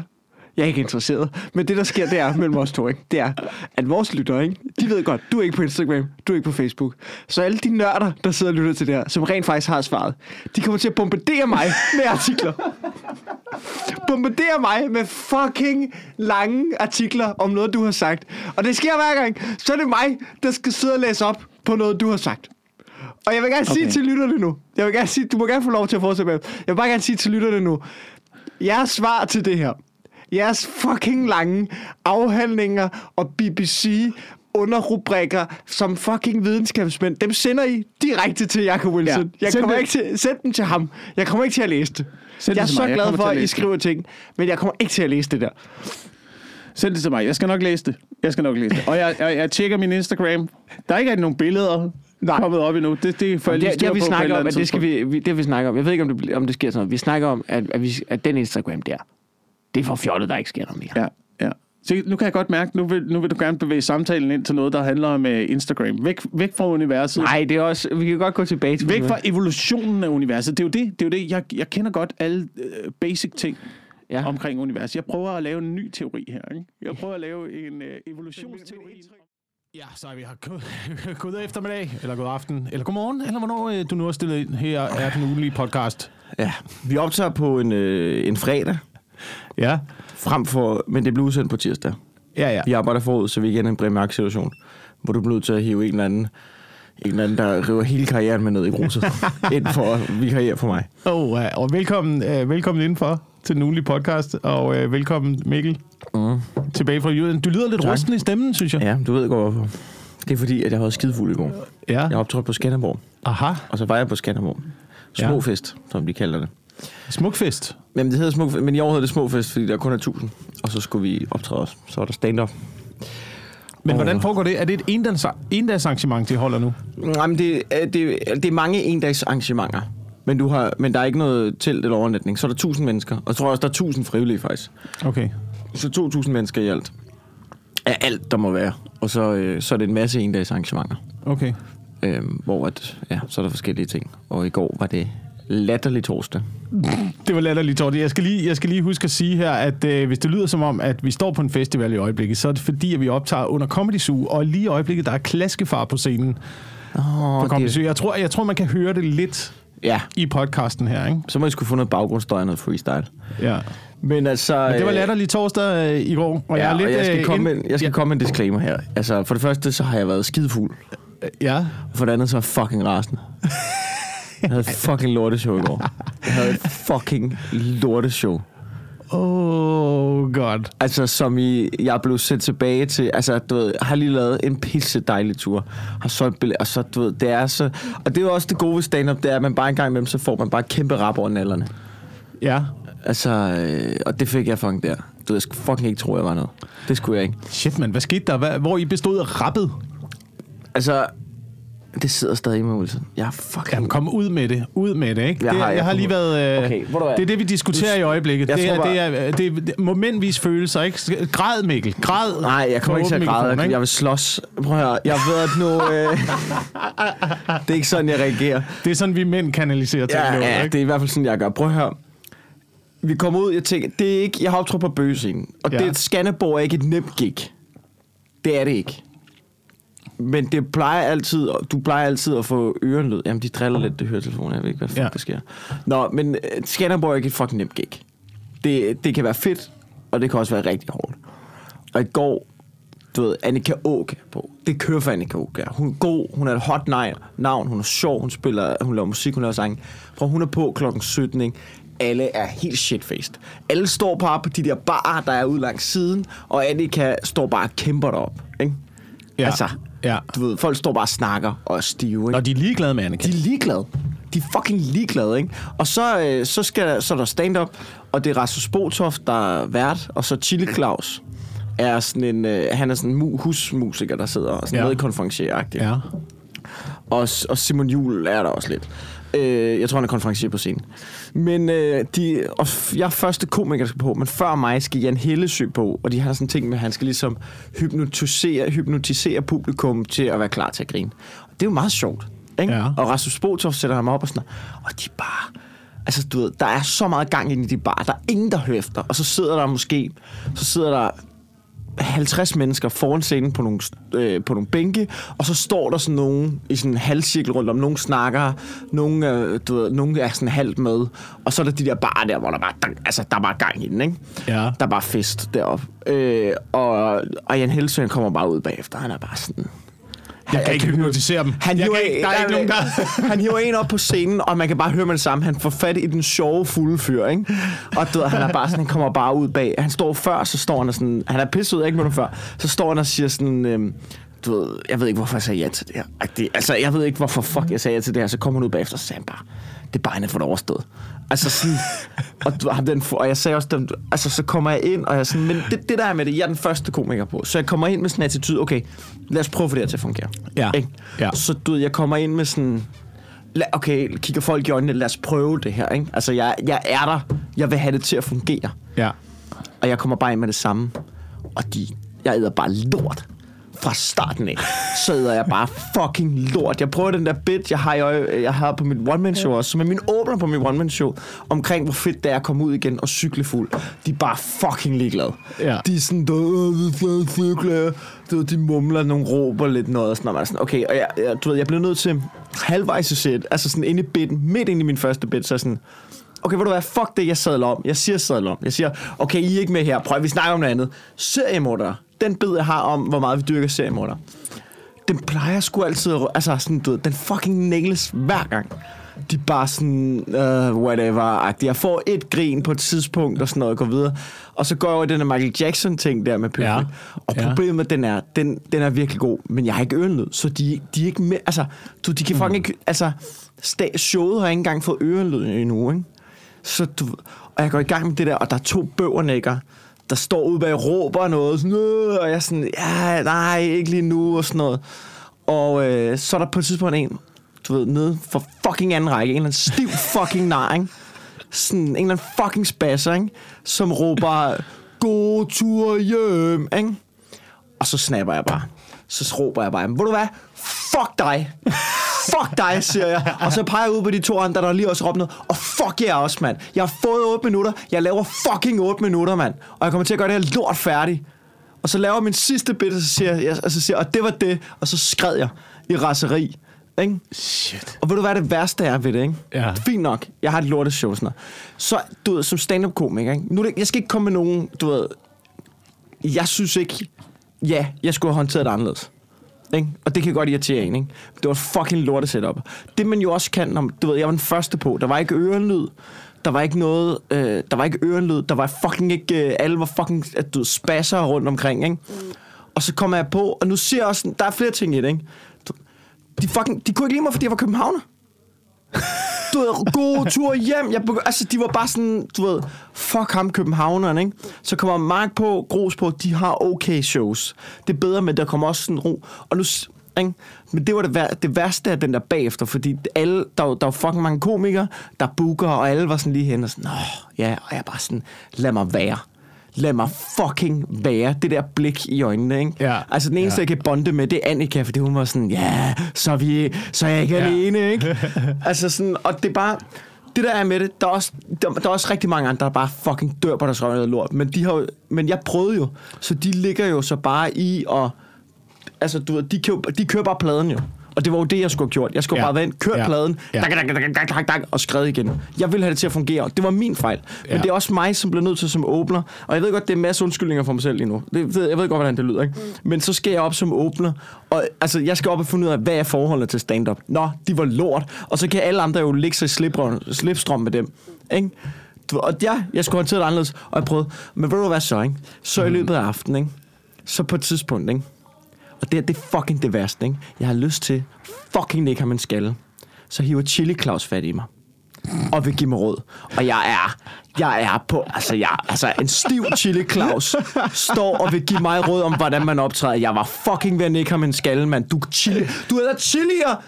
Jeg er ikke interesseret. Men det, der sker, det er mellem os to, ikke? det er, at vores lyttere, ikke? de ved godt, du er ikke på Instagram, du er ikke på Facebook. Så alle de nørder, der sidder og lytter til det her, som rent faktisk har svaret, de kommer til at bombardere mig med artikler. Bombardere mig med fucking lange artikler om noget, du har sagt. Og det sker hver gang. Så er det mig, der skal sidde og læse op på noget, du har sagt. Og jeg vil gerne sige Okay. til lytterne nu. Jeg vil gerne sige, du må gerne få lov til at fortsætte med. Jeg vil bare gerne sige til lytterne nu. Jeres svar til det her. Jeres fucking lange afhandlinger og BBC underrubrikker som fucking videnskabsmænd, dem sender I direkte til Jacob Wilson. Ja. Jeg kommer det. ikke til, send dem til ham. Jeg kommer ikke til at læse det. Send jeg er så mig. Glad for, at at I skriver ting, men jeg kommer ikke til at læse det der. Send det til mig. Jeg skal nok læse det. Jeg skal nok læse det. Og jeg, jeg, jeg tjekker min Instagram. Der er ikke nogen billeder Nej. kommet op endnu. Det, det får jeg lige vi styr på snakket eller om, at det skal vi, vi, det vi snakket om. Jeg ved ikke, om det, om det sker sådan noget. Vi snakker om, at, at, vi, at den Instagram der, det er for fjollet, der ikke sker noget mere. Ja, Så nu kan jeg godt mærke, nu vil, nu vil du gerne bevæge samtalen ind til noget, der handler om uh, Instagram. Væk, væk fra universet. Nej, det er også, vi kan godt gå tilbage til Væk fra evolutionen af universet. Det er jo det. det, er jo det. Jeg, jeg kender godt alle uh, basic ting ja. omkring universet. Jeg prøver at lave en ny teori her. Ikke? Jeg prøver at lave en uh, evolutionsteori. Ja, så er vi her god, god eftermiddag, eller god aften, eller god morgen, eller hvornår øh, du nu har stillet ind. Her er den ugenlige podcast. Ja, vi optager på en, øh, en fredag, Ja, frem for, men det bliver udsendt på tirsdag. ja, ja. Vi arbejder forud, så vi ikke er i en Brian situation, hvor du bliver nødt til at hive en eller anden, en eller anden der river hele karrieren med ned i gruset, ind for at vikariere for mig. Oh, ja, og velkommen, øh, velkommen indenfor til den ugenlige podcast, og øh, velkommen Mikkel Mm. tilbage fra jorden. Du lyder lidt Tak. rusten i stemmen, synes jeg. Ja, du ved godt hvorfor. Det er fordi, at jeg havde skidefuld i går. Ja. Jeg optrådte på Skanderborg, Aha, og så var jeg på Skanderborg. Ja. Småfest, som de kalder det. Smukfest. Jamen, det hedder Småfest, men i år hedder det Småfest, fordi der kun er 1000. Og så skulle vi optræde også. Så var der stand-up. Men hvordan foregår det? Er det et endags, endagsarrangement, de holder nu? Jamen, det, er- det, det er mange endags arrangementer. Men, du har, men der er ikke noget telt eller overnatning. Så er der 1000 mennesker. Og jeg tror også, der er 1000 frivillige faktisk. Okay. Så 2000 mennesker i alt. Af alt, der må være. Og så, øh, så er det en masse endags arrangementer. Okay. Øh, hvor at, ja, så er der forskellige ting. Og i går var det latterlig torsdag. Det var latterligt, Torte. Jeg skal lige, jeg skal lige huske at sige her, at øh, hvis det lyder som om, at vi står på en festival i øjeblikket, så er det fordi, at vi optager under Comedy Zoo, og lige i øjeblikket, der er klaskefar på scenen Oh, på Comedy Zoo. Jeg tror, jeg tror, man kan høre det lidt Ja, i podcasten her, ikke? så må jeg skulle få noget baggrundsstøj og noget freestyle. Ja. Men altså... Men det var øh, latterligt torsdag øh, i går, og Ja, jeg er lidt... og jeg skal, øh, komme, ind- med, jeg skal ja, komme med en disclaimer her. Altså, for det første, så har jeg været skidefuld. Ja, Og for det andet, så er jeg fucking rasende. Jeg havde fucking lorteshow i går. Jeg havde fucking lorteshow. oh god. Altså, som i, jeg blev sendt tilbage til, altså, du ved, har lige lavet en pisse dejlig tur, har solgt billetter, og så, du ved, det er så, og det er jo også det gode ved stand-up, det er, at man bare en gang imellem, så får man bare kæmpe rap over nallerne. Ja. Altså, øh, og det fik jeg fucking der. Du ved, jeg skulle fucking ikke tro, jeg var noget. Det skulle jeg ikke. Shit, man, hvad skete der? Hvad, hvor I bestod rappet? Altså, det sidder stadig i mig, Wilson. Jeg er fucking... Jamen, kom ud med det. Ud med det, ikke? Jeg det, har- jeg, jeg har lige været... Øh, Okay, du det er det, vi diskuterer i øjeblikket. Jeg Det er, tror det, er, det, er, det er momentvis følelser, ikke? Græd, Mikkel. Græd. Nej, jeg kommer ikke til at græde. Jeg, jeg vil slås. Prøv at høre. Jeg ved, at nu... Øh, det er ikke sådan, jeg reagerer. Det er sådan, vi mænd kanaliserer ting. Ja, nu, ja, ikke? det er i hvert fald sådan, jeg gør. Prøv at høre. Vi kommer ud, jeg tænker, det er ikke... Jeg har optrådt på bøgescenen. Og Ja. ja. det Skanderborg er ikke et nemt gig. Det er det ikke. Men det plejer altid, du plejer altid at få ørenlyd. Jamen, de driller lidt, det høretelefoner. Jeg ved ikke, hvad Ja. ja. der sker. Nå, men øh, Skanderborg er ikke et fucking nemt gig. Det, det kan være fedt, og det kan også være rigtig hårdt. Og i går, du ved, Annika Åke på. Det kører for Annika Åke. her. Hun er god, hun er et hot navn, hun er sjov, hun spiller, hun laver musik, hun laver sang. Prøv, hun er på klokken 17, ikke? Alle er helt shitfaced. Alle står bare på de der barer, der er ude langs siden, og Annika står bare og kæmper derop, ikke? Ja. Altså, Ja. du ved, folk står bare og snakker og er stive, ikke? Og de er ligeglade med Annika. De er ligeglade. De er fucking ligeglade, ikke? Og så, øh, så, skal, så er der stand-up, og det er Rasmus Botoft, der er vært, og så Chili Claus er sådan en, øh, han er sådan en mu- husmusiker, der sidder og sådan Ja. ja. medkonferencier Ja. og, og Simon Juhl er der også lidt. Øh, jeg tror, han er konferencier på scenen. Men øh, de, og jeg er første komiker, der skal på, men før mig skal Jan Hellesø på, og de har sådan en ting med, at han skal ligesom hypnotisere, hypnotisere publikum til at være klar til at grine. Og det er jo meget sjovt. Ikke? Ja. Og Rasmus Botoft sætter ham op og sådan noget. Og de bare... Altså, du ved, der er så meget gang ind i de bar. Der er ingen, der hører efter. Og så sidder der måske... Så sidder der 50 mennesker foran scenen på nogle, øh, på nogle bænke, og så står der sådan nogen i sådan en halvcirkel rundt om. Nogle snakker, nogle, øh, du ved, nogle er sådan halvt med, og så er der de der bar der, hvor der bare, der, altså, der er bare gang i den, ikke? Ja. Der er bare fest deroppe. Øh, og, og Jan Helsøen kommer bare ud bagefter. Han er bare sådan... Jeg kan ikke hypnotisere dem. Han jeg hiver, ikke, der er ikke nogen, der... han hiver en op på scenen, og man kan bare høre med det samme. Han får fat i den sjove fulde fyr, ikke? Og du ved, han er bare sådan, han kommer bare ud bag. Han står før, så står han og sådan... Han er pisset ud, ikke minutter før. Så står han og siger sådan... Øhm, du ved, jeg ved ikke, hvorfor jeg sagde ja til det her. Altså, jeg ved ikke, hvorfor fuck jeg sagde ja til det her. Så kommer han ud bagefter, og så sagde han bare, det er bare en for det overstået. Altså sådan, og, ham den, og jeg sagde også, dem, altså så kommer jeg ind, og jeg sådan, men det, det der er med det, jeg er den første komiker på, så jeg kommer ind med sådan en attitude, okay, lad os prøve at få det her til at fungere. Ja. Ikke? Ja. Så du ved, jeg kommer ind med sådan, okay, kigger folk i øjnene, lad os prøve det her, ikke? Altså, jeg, jeg er der, jeg vil have det til at fungere. Ja. Og jeg kommer bare ind med det samme. Og de, jeg æder bare lort. Fra starten af, så æder jeg bare fucking lort. Jeg prøver den der bit, jeg har, i øje, jeg har på mit one-man-show også, som er min åbner på mit one-man-show, omkring hvor fedt det er at komme ud igen og cykle fuld. De er bare fucking ligeglade. Ja. De er sådan, du cykle. Du de mumler nogle råber lidt noget, og sådan, og sådan, okay, og jeg, jeg, du ved, jeg blev nødt til halvvejs i sæt, altså sådan inde i bitten, midt inde i min første bit, så sådan, okay, ved du hvad, fuck det, jeg sadler om. Jeg siger sadler om. Jeg siger, okay, I er ikke med her. Prøv, vi snakker om noget andet. Seriemorder. Den bid, jeg har om, hvor meget vi dyrker seriemorder. Den plejer sgu altid at... Altså, sådan, du ved, den fucking nails hver gang. De er bare sådan, uh, whatever-agtige. Jeg får et grin på et tidspunkt og sådan noget, og går videre. Og så går jeg over den der Michael Jackson-ting der med Pyffi. Ja. Og Ja. problemet den er, den, den er virkelig god, men jeg har ikke ørenlyd, så de, de er ikke med, altså, du, de kan fucking ikke, altså, sta- showet har ikke engang fået ørenlyd endnu, ikke? Så du, og jeg går i gang med det der, og der er to bøvernækker, der står ude bag og råber noget, sådan, øh, og jeg er sådan, ja, nej, ikke lige nu, og sådan noget. Og øh, så er der på et tidspunkt en, du ved, nede for fucking anden række, en eller anden stiv fucking nar, ikke? Sådan en eller anden fucking spasser, ikke? Som råber, god tur hjem, ikke? Og så snapper jeg bare. Så råber jeg bare, ved du hvad? Fuck dig! Fuck dig, siger jeg. Og så peger jeg ud på de to andre, der lige også råbt noget. Og fuck jer også, mand. Jeg har fået 8 minutter. Jeg laver fucking 8 minutter, mand. Og jeg kommer til at gøre det her lort færdigt. Og så laver jeg min sidste bit, og så siger jeg, og så siger og det var det. Og så skred jeg i raseri. Ikke? Shit. Og ved du hvad det værste er ved det, ikke? Ja. Fint nok, jeg har et lorteshow sådan noget. Så, du ved, som stand-up komiker, ikke? Nu det, jeg skal ikke komme med nogen, du ved... Jeg synes ikke... Ja, jeg skulle have håndteret det anderledes. Ikke? Og det kan godt irritere en, ikke? Det var fucking lortet setup. Det man jo også kan, når, du ved, jeg var den første på. Der var ikke ørenlyd. Der var ikke noget, øh, der var ikke ørenlyd. Der var fucking ikke, øh, alle var fucking, at du spasser rundt omkring, ikke? Og så kommer jeg på, og nu ser jeg også, der er flere ting i det, ikke? De, fucking, de kunne ikke lide mig, fordi jeg var københavner. Du ved, god tur hjem. Jeg, begy- altså, de var bare sådan, du ved, fuck ham københavneren, ikke? Så kommer Mark på, Gros på, de har okay shows. Det er bedre, men der kommer også sådan ro. Og nu, ikke? Men det var det, vær- det værste af den der bagefter, fordi alle, der, var- der var fucking mange komikere, der booker, og alle var sådan lige hen og sådan, Nå, ja, og jeg bare sådan, lad mig være. Lad mig fucking være. Det der blik i øjnene, ikke? Ja. Altså, den eneste, Ja. jeg kan bonde med, det er Annika, fordi hun var sådan, ja, så er, vi, så er jeg ikke ja. alene, ikke? altså sådan, og det er bare... Det der er med det, der er, også, der, der er også rigtig mange andre, der bare fucking dør på deres røv lort. Men, de har, jo- men jeg prøvede jo, så de ligger jo så bare i og... Altså, du ved, de, køber, de kører bare pladen jo. Og det var jo det, jeg skulle have gjort. Jeg skulle Ja. bare vente, køre Ja. ja. pladen, Ja. dak, dak, dak, dak, dak, dak, og skrevet igen. Jeg ville have det til at fungere. Det var min fejl. Men Ja. det er også mig, som blev nødt til som åbner. Og jeg ved godt, det er en masse undskyldninger for mig selv lige nu. Det, ved- jeg ved godt, hvordan det lyder. Ikke? Men så skal jeg op som åbner. Og altså, jeg skal op og finde ud af, hvad er forholdene til stand-up. Nå, de var lort. Og så kan alle andre jo ligge sig i slipstrøm, med dem. Ikke? Du- Og ja, jeg skulle håndtere det anderledes, og jeg prøvede. Men ved du hvad så, ikke? Så i løbet af aftenen, ikke? Så på et tidspunkt, ikke? Og det, det er fucking det værste, ikke? Jeg har lyst til fucking ikke have min skalle. Så hiver Chili Claus fat i mig. Og vil give mig råd. Og jeg er, jeg er på, altså jeg, altså en stiv Chili Claus står og vil give mig råd om, hvordan man optræder. Jeg var fucking ved at ikke have min skalle, mand. Du, chili, du hedder chilier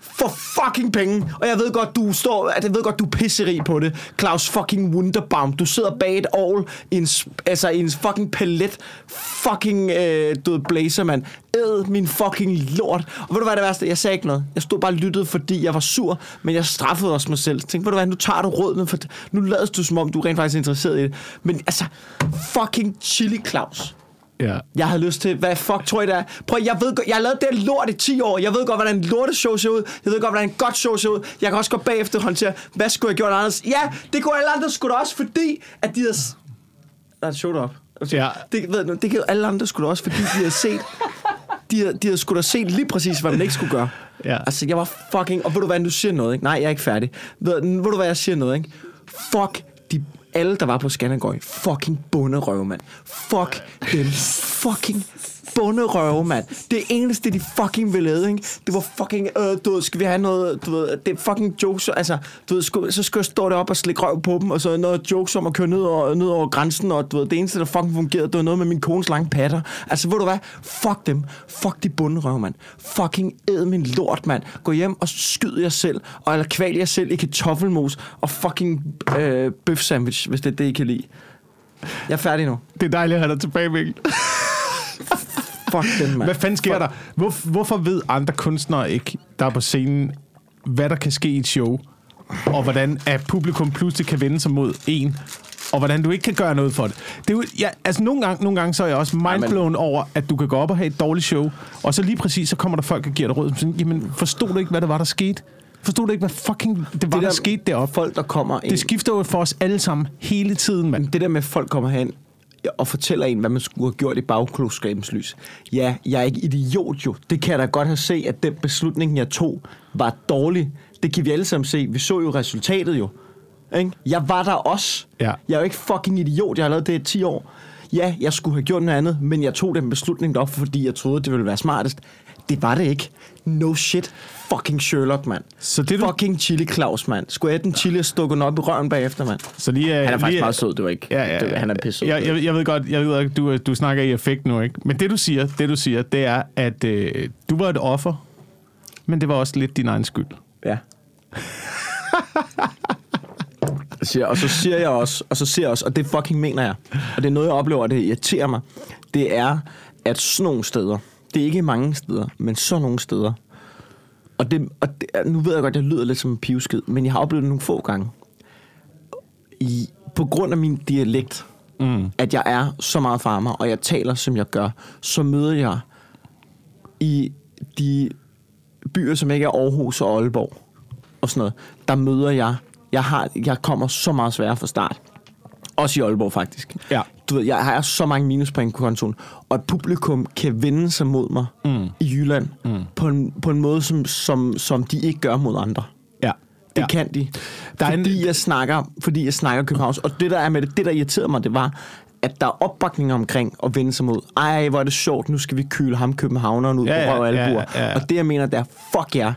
for fucking penge. Og jeg ved godt, du står, at jeg ved godt, du er pisseri på det. Claus fucking Wunderbaum. Du sidder bag et all i en, altså i en fucking palet. Fucking, øh, du ved, blazer, mand. Æd min fucking lort. Og ved du hvad det værste? Jeg sagde ikke noget. Jeg stod bare og lyttede, fordi jeg var sur, men jeg straffede også mig selv. Tænk, tænkte, ved du hvad, nu tager du rådene, for nu lader du som om, du er rent faktisk er interesseret i det. Men altså, fucking Chili Claus. Ja. Jeg havde lyst til, hvad fuck tror I det er? Prøv, jeg ved jeg har lavet det lort i 10 år. Jeg ved godt, hvordan en lorteshow ser ud. Jeg ved godt, hvordan en godt show ser ud. Jeg kan også gå bagefter håndtere, hvad skulle jeg gjort anderledes? Ja, det kunne alle andre skulle også, fordi at de havde... Der er et show op. Ja. Det, ved du, det kan alle andre skulle også, fordi de havde set de, havde- de havde sgu da set lige præcis, hvad man ikke skulle gøre. Ja. Altså, jeg var fucking... Og ved du hvad, du siger noget, ikke? Nej, jeg er ikke færdig. Ved, ved du hvad, jeg siger noget, ikke? Fuck alle, der var på Skandergøj. Fucking bunderøve, mand. Fuck dem. Fucking bunderøve, mand. Det eneste, de fucking ville lade, ikke? Det var fucking, øh, du ved, skal vi have noget, du ved, det er fucking jokes, altså, du ved, sku, så skal jeg stå deroppe og slikke røv på dem, og så noget jokes om at køre ned over, ned over grænsen, og du ved, det eneste, der fucking fungerede, det var noget med min kones lange patter. Altså, ved du hvad? Fuck dem. Fuck de bunderøve, mand. Fucking æd min lort, mand. Gå hjem og skyd jer selv, og eller kval jer selv i kartoffelmos og fucking øh, bøf sandwich, hvis det er det, I kan lide. Jeg er færdig nu. Det er dejligt at have dig tilbage, Mikkel. Fuck dem, mand. Hvad fanden sker der? Hvor, hvorfor ved andre kunstnere ikke, der er på scenen, hvad der kan ske i et show? Og hvordan at publikum pludselig kan vende sig mod en, og hvordan du ikke kan gøre noget for det. det er jo, ja, altså nogle gange, nogle gange så er jeg også mindblown over, at du kan gå op og have et dårligt show, og så lige præcis så kommer der folk og giver dig råd. som Sådan, Jamen, forstod du ikke, hvad det var, der skete? Forstod du ikke, hvad fucking det var, det der, der skete deroppe? Folk, der kommer ind. Det skifter jo for os alle sammen hele tiden, mand. det der med, at folk kommer hen og fortæller en, hvad man skulle have gjort i bagklogskabens lys. Ja, jeg er ikke idiot jo. Det kan jeg da godt have set, at den beslutning, jeg tog, var dårlig. Det kan vi alle sammen se. Vi så jo resultatet jo. Ikke? Jeg var der også. Ja. Jeg er jo ikke fucking idiot. Jeg har lavet det i 10 år. Ja, jeg skulle have gjort noget andet, men jeg tog den beslutning op, fordi jeg troede, det ville være smartest. Det var det ikke. No shit. Fucking Sherlock, mand. Så det, du- Fucking Chili Claus, mand. Skulle jeg den chili og stukke den op i røven bagefter, mand? Så lige, Han er faktisk lige, meget sød, det var ikke. Ja, ja, ja. han er pisse jeg, jeg, jeg ved godt, jeg ved, at du, du snakker i effekt nu, ikke? Men det du siger, det du siger, det er, at øh, du var et offer, men det var også lidt din egen skyld. Ja. siger, og så siger jeg også, og så siger jeg også, og det fucking mener jeg, og det er noget, jeg oplever, og det irriterer mig, det er, at sådan nogle steder, det er ikke mange steder, men sådan nogle steder, og, det, og det, nu ved jeg godt, at jeg lyder lidt som en pivskid, men jeg har oplevet det nogle få gange, i, på grund af min dialekt, mm. at jeg er så meget farmer, og jeg taler, som jeg gør, så møder jeg i de byer, som ikke er Aarhus og Aalborg og sådan noget, der møder jeg, jeg, har, jeg kommer så meget sværere fra start. Også i Aalborg, faktisk. Ja. Du ved, jeg har så mange minuspoint på kontoen, og et publikum kan vende sig mod mig mm. i Jylland mm. på, en, på en måde, som, som, som de ikke gør mod andre. Ja. Det ja. kan de. Der er en- fordi, jeg snakker, fordi jeg snakker Københavns. Og det, der er med det, det, der irriterede mig, det var, at der er opbakning omkring at vende sig mod, ej, hvor er det sjovt, nu skal vi kyle ham københavneren ud Ja, ja, ja, på røv og ja, albuer. ja, ja. Og det, jeg mener, det er, fuck jer.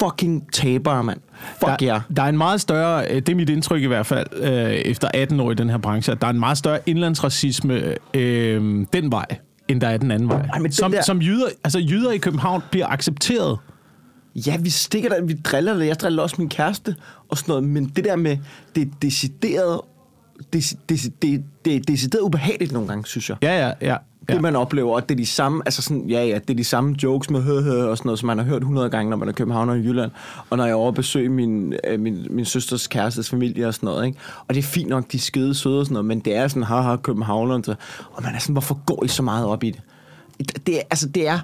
Fucking tabere, mand. Fuck der, der er en meget større, øh, det er mit indtryk i hvert fald, øh, efter 18 år i den her branche, at der er en meget større indlandsracisme øh, den vej, end der er den anden vej. Ej, men som, der- som jyder, altså jyder i København bliver accepteret. Ja, vi stikker der, vi driller det. Jeg driller også min kæreste og sådan noget. Men det der med det decideret, det, det, det, det er decideret ubehageligt nogle gange, synes jeg. Ja, ja, ja. Det ja. man oplever, og det er de samme, altså sådan, ja, ja, det er de samme jokes med hø, hø og sådan noget, som man har hørt 100 gange, når man er københavner i Jylland, og når jeg er over at besøge min, øh, min, min søsters kærestes familie og sådan noget, ikke? Og det er fint nok, de er skide søde og sådan noget, men det er sådan, haha, københavneren, så, og man er sådan, hvorfor går I så meget op i det? Det er, altså, det er,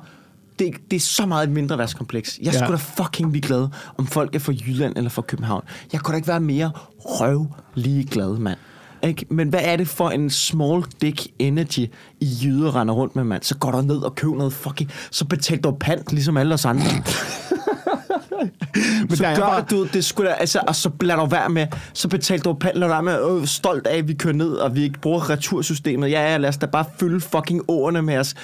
det, det er så meget et mindre værtskompleks. Jeg Ja. skulle da fucking ligeglad, om folk er fra Jylland eller fra København. Jeg kunne da ikke være mere røv ligeglad, mand. Ikke? Men hvad er det for en small dick energy, I jyder render rundt med, mand? Så går der ned og køber noget fucking... Så betal du pant, ligesom alle os andre. Men så gør bare- du det skulle da, altså, og så lad du være med, så betal du pant, lad du være med, øh, stolt af, at vi kører ned, og vi ikke bruger retursystemet. Ja, ja, lad os da bare fylde fucking årene med os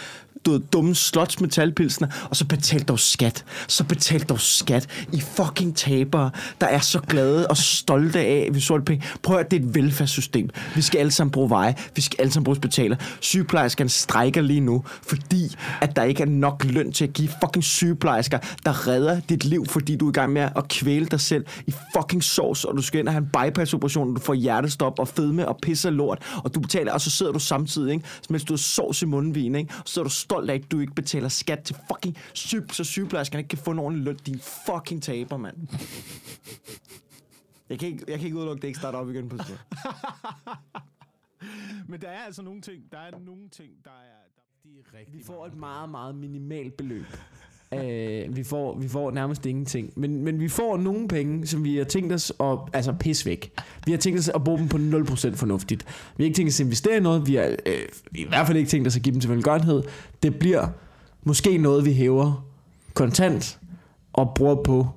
du ved, dumme slotsmetalpilsene, og så betal dog skat. Så betal dog skat. I fucking tabere, der er så glade og stolte af, at vi så penge. Prøv at det er et velfærdssystem. Vi skal alle sammen bruge veje. Vi skal alle sammen bruge hospitaler. Sygeplejerskerne strækker lige nu, fordi at der ikke er nok løn til at give fucking sygeplejersker, der redder dit liv, fordi du er i gang med at kvæle dig selv i fucking sovs, og du skal ind og have en bypass-operation, og du får hjertestop og fedme og pisser lort, og du betaler, og så sidder du samtidig, ikke? mens du har sovs i mundvin, ikke? så sidder du stolt af, at du ikke betaler skat til fucking syg, så sygeplejerskerne ikke kan få en ordentlig løn. Din fucking taber, mand. Jeg kan ikke, jeg kan ikke udelukke, at det ikke starter op igen på stedet. Men der er altså nogle ting, der er nogle ting, der er, der, de er rigtig Vi får et meget, meget minimalt beløb øh, vi, får, vi får nærmest ingenting. Men, men vi får nogle penge, som vi har tænkt os at altså, pisse væk. Vi har tænkt os at bruge dem på 0% fornuftigt. Vi har ikke tænkt os at investere i noget. Vi har øh, i hvert fald ikke tænkt os at give dem til velgørenhed. Det bliver måske noget, vi hæver kontant og bruger på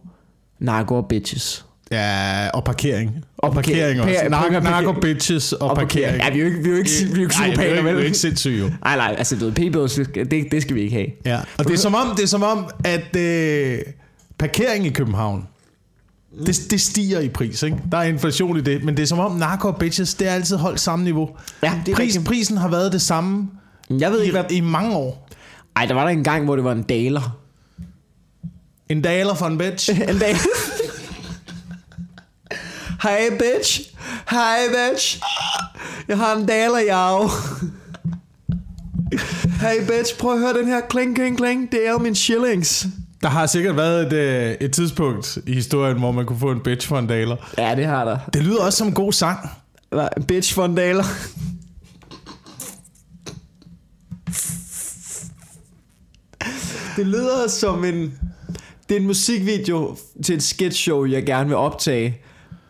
narko og bitches. Ja, og parkering. Og, parkering parker- også. Narko, narko bitches og, og parkering. Ja, vi er jo ikke, vi er jo ikke, vi er jo ikke er psykopater, vi er vel? ikke sindssyge jo. Nej, nej, altså du ved, p-bøder, det, det skal vi ikke have. Ja, og det er som om, det er som om at øh, parkering i København, det, det stiger i pris, ikke? Der er inflation i det, men det er som om narko og bitches, det er altid holdt samme niveau. Ja, det er Pris, rigtigt. prisen har været det samme Jeg ved i, ikke, hvad... i mange år. Ej, der var der en gang, hvor det var en daler. En daler for en bitch. En dag. Hej, bitch. Hej, bitch. Jeg har en daler, jeg Hey, bitch, prøv at høre den her kling, kling, kling. Det er jo min shillings. Der har sikkert været et, øh, et tidspunkt i historien, hvor man kunne få en bitch for en daler. Ja, det har der. Det lyder også som en god sang. Hvad? Bitch for en daler. Det lyder som en... Det er en musikvideo til et sketch show, jeg gerne vil optage.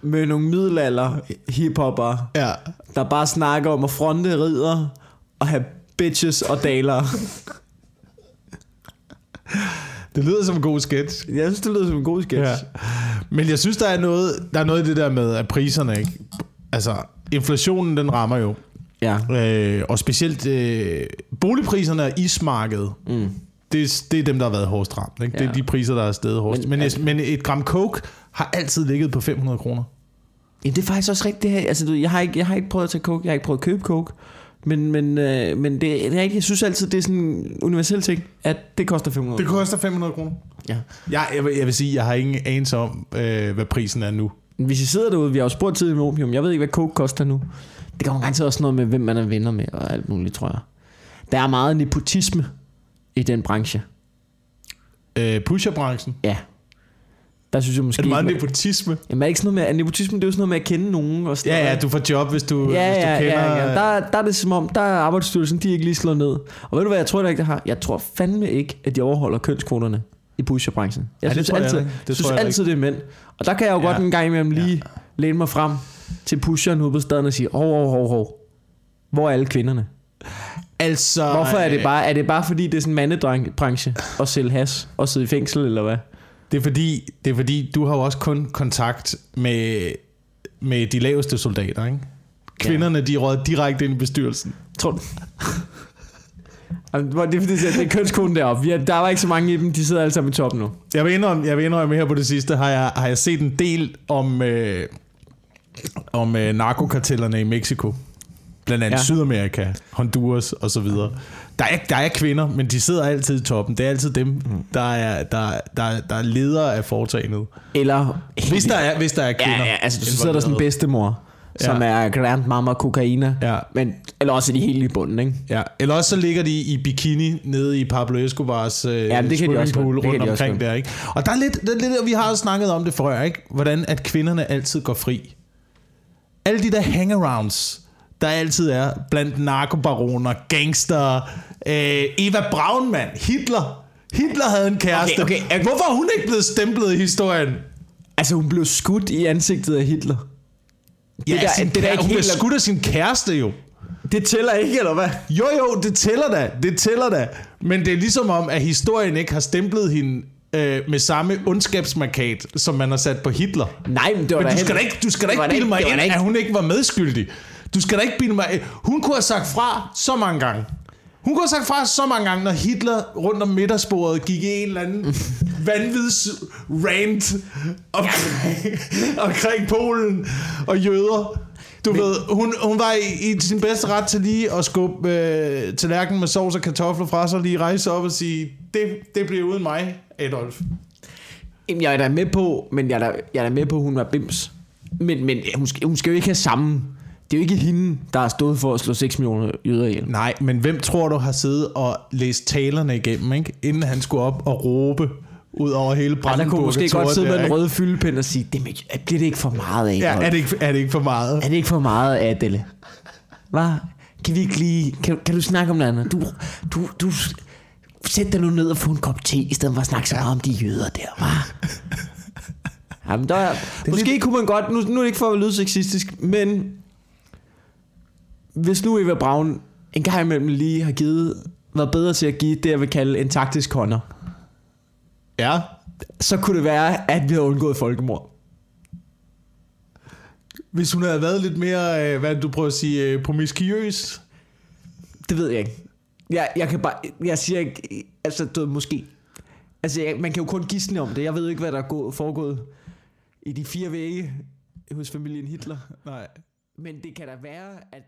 Med nogle middelalder hiphopper, Ja. der bare snakker om at fronte ridder og have bitches og daler. Det lyder som en god sketch. Jeg synes, det lyder som en god sketch. Ja. Men jeg synes, der er noget, der er noget i det der med, at priserne ikke... Altså, inflationen, den rammer jo. Ja. Øh, og specielt øh, boligpriserne og ismarkedet. Mm. Det, det er dem, der har været hårdest ramt. Ikke? Ja. Det er de priser, der er stedet hårdest. Men, Men- men, men et gram coke har altid ligget på 500 kroner. Ja, det er faktisk også rigtigt. Det her. Altså, du, ved, jeg, har ikke, jeg har ikke prøvet at tage coke. Jeg har ikke prøvet at købe coke. Men, men, øh, men det, det er rigtigt. Jeg synes altid, det er sådan en universel ting, at det koster 500 Det koster 500 kroner. Ja. Jeg, jeg, vil, jeg vil sige, jeg har ingen anelse om, øh, hvad prisen er nu. Hvis I sidder derude, vi har jo spurgt tidligere med opium. Jeg ved ikke, hvad coke koster nu. Det kommer garanteret også noget med, hvem man er venner med og alt muligt, tror jeg. Der er meget nepotisme i den branche. Øh, pusherbranchen. Ja. Der synes jeg måske... Er det meget ikke, nepotisme? Jamen, er det ikke sådan noget med... Nepotisme, det er jo sådan noget med at kende nogen. Og sådan Ja, ja, du får job, hvis du, Ja, hvis du ja, kender... ja, ja. Der, der er det som om, der er arbejdsstyrelsen, de er ikke lige slået ned. Og ved du hvad, jeg tror det ikke, det har? Jeg tror fandme ikke, at de overholder kønskvoterne i pusherbranchen. Jeg Ja, det synes jeg altid, ikke. Det det tror synes jeg altid, det er mænd. Og der kan jeg jo Ja. godt en gang imellem lige læne mig frem til pusheren ude på staden og sige, hov, hov, hov, hov. Hvor er alle kvinderne? Altså... Hvorfor er det øh, bare, er det bare fordi, det er sådan en mandebranche at sælge has og sidde i fængsel, eller hvad? Det er fordi, det er fordi du har jo også kun kontakt med, med de laveste soldater, ikke? Kvinderne, de råd direkte ind i bestyrelsen. Tror du? Det er fordi, det er kønskoden deroppe. Er, der var ikke så mange i dem, de sidder alle sammen i toppen nu. Jeg vil indrømme, jeg vil indrømme her på det sidste, har jeg, har jeg set en del om, øh, om øh, narkokartellerne i Mexico. Blandt andet Ja. Sydamerika, Honduras og så videre. Der er, der er kvinder, men de sidder altid i toppen. Det er altid dem, der er, der, der, der er ledere af foretagendet. Eller... Hvis der er, hvis der er kvinder. Ja, ja, altså så sidder der sådan en bedstemor, ja. som er grandmama kokaina. Ja. Men, eller også er de helt i bunden, ikke? Ja, eller også så ligger de i bikini nede i Pablo Escobars øh, Ja, det kan de også swimmingpool godt. Det kan rundt de også omkring godt. der, ikke? Og der er lidt, der er lidt, vi har jo snakket om det før, ikke? Hvordan at kvinderne altid går fri. Alle de der hangarounds, der altid er blandt narkobaroner, gangster, øh, Eva Braun, mand, Hitler. Hitler havde en kæreste. Okay, okay, okay. Hvorfor er hun ikke blevet stemplet i historien? Altså, hun blev skudt i ansigtet af Hitler. Ja, Det der- sin det der kære- ikke hun blev skudt af sin kæreste jo. Det tæller ikke, eller hvad? Jo, jo, det tæller da. Det tæller da. Men det er ligesom om, at historien ikke har stemplet hende øh, med samme ondskabsmarkat, som man har sat på Hitler. Nej, men det var Men du skal da ikke, du skal da ikke bilde mig ind, at hun ikke var medskyldig. Du skal da ikke bilde mig. Hun kunne have sagt fra så mange gange. Hun kunne have sagt fra så mange gange, når Hitler rundt om middagsbordet gik i en eller anden vanvids rant omkring, omkring Polen og jøder. Du Men, ved, hun, hun var i, i sin bedste ret til lige at skubbe øh, tallerkenen med sovs og kartofler fra sig, og lige rejse op og sige, det, det bliver uden mig, Adolf. Jamen, jeg er da med på, men jeg er da, jeg er da med på, at hun var bims. Men, men hun, skal, hun skal jo ikke have samme... Det er jo ikke hende, der har stået for at slå 6 millioner jøder ihjel. Nej, men hvem tror du har siddet og læst talerne igennem, ikke? inden han skulle op og råbe ud over hele Og der Brandenburg? kunne måske godt sidde med der, en ikke? rød fyldepind og sige, det med- bliver det ikke for meget af? Ja, er det, ikke, er det ikke for meget? Er det ikke for meget, Adele? Hvad? Kan vi ikke lige... Kan, kan du snakke om noget andet? Du, du, du... Sæt dig nu ned og få en kop te, i stedet for at snakke så meget om de jøder der, hva'? Jamen, der er, måske lidt... kunne man godt... Nu, nu er det ikke for at lyde sexistisk, men... Hvis nu Eva Braun en gang imellem lige har givet været bedre til at give det, jeg vil kalde en taktisk hånder, Ja. så kunne det være, at vi havde undgået folkemord. Hvis hun havde været lidt mere, øh, hvad du prøver at sige, øh, promiskuøs. Det ved jeg ikke. Jeg, jeg kan bare, jeg siger ikke, altså du måske. Altså jeg, man kan jo kun gisne om det. Jeg ved ikke, hvad der er gået, foregået i de fire vægge hos familien Hitler. Nej. Men det kan da være, at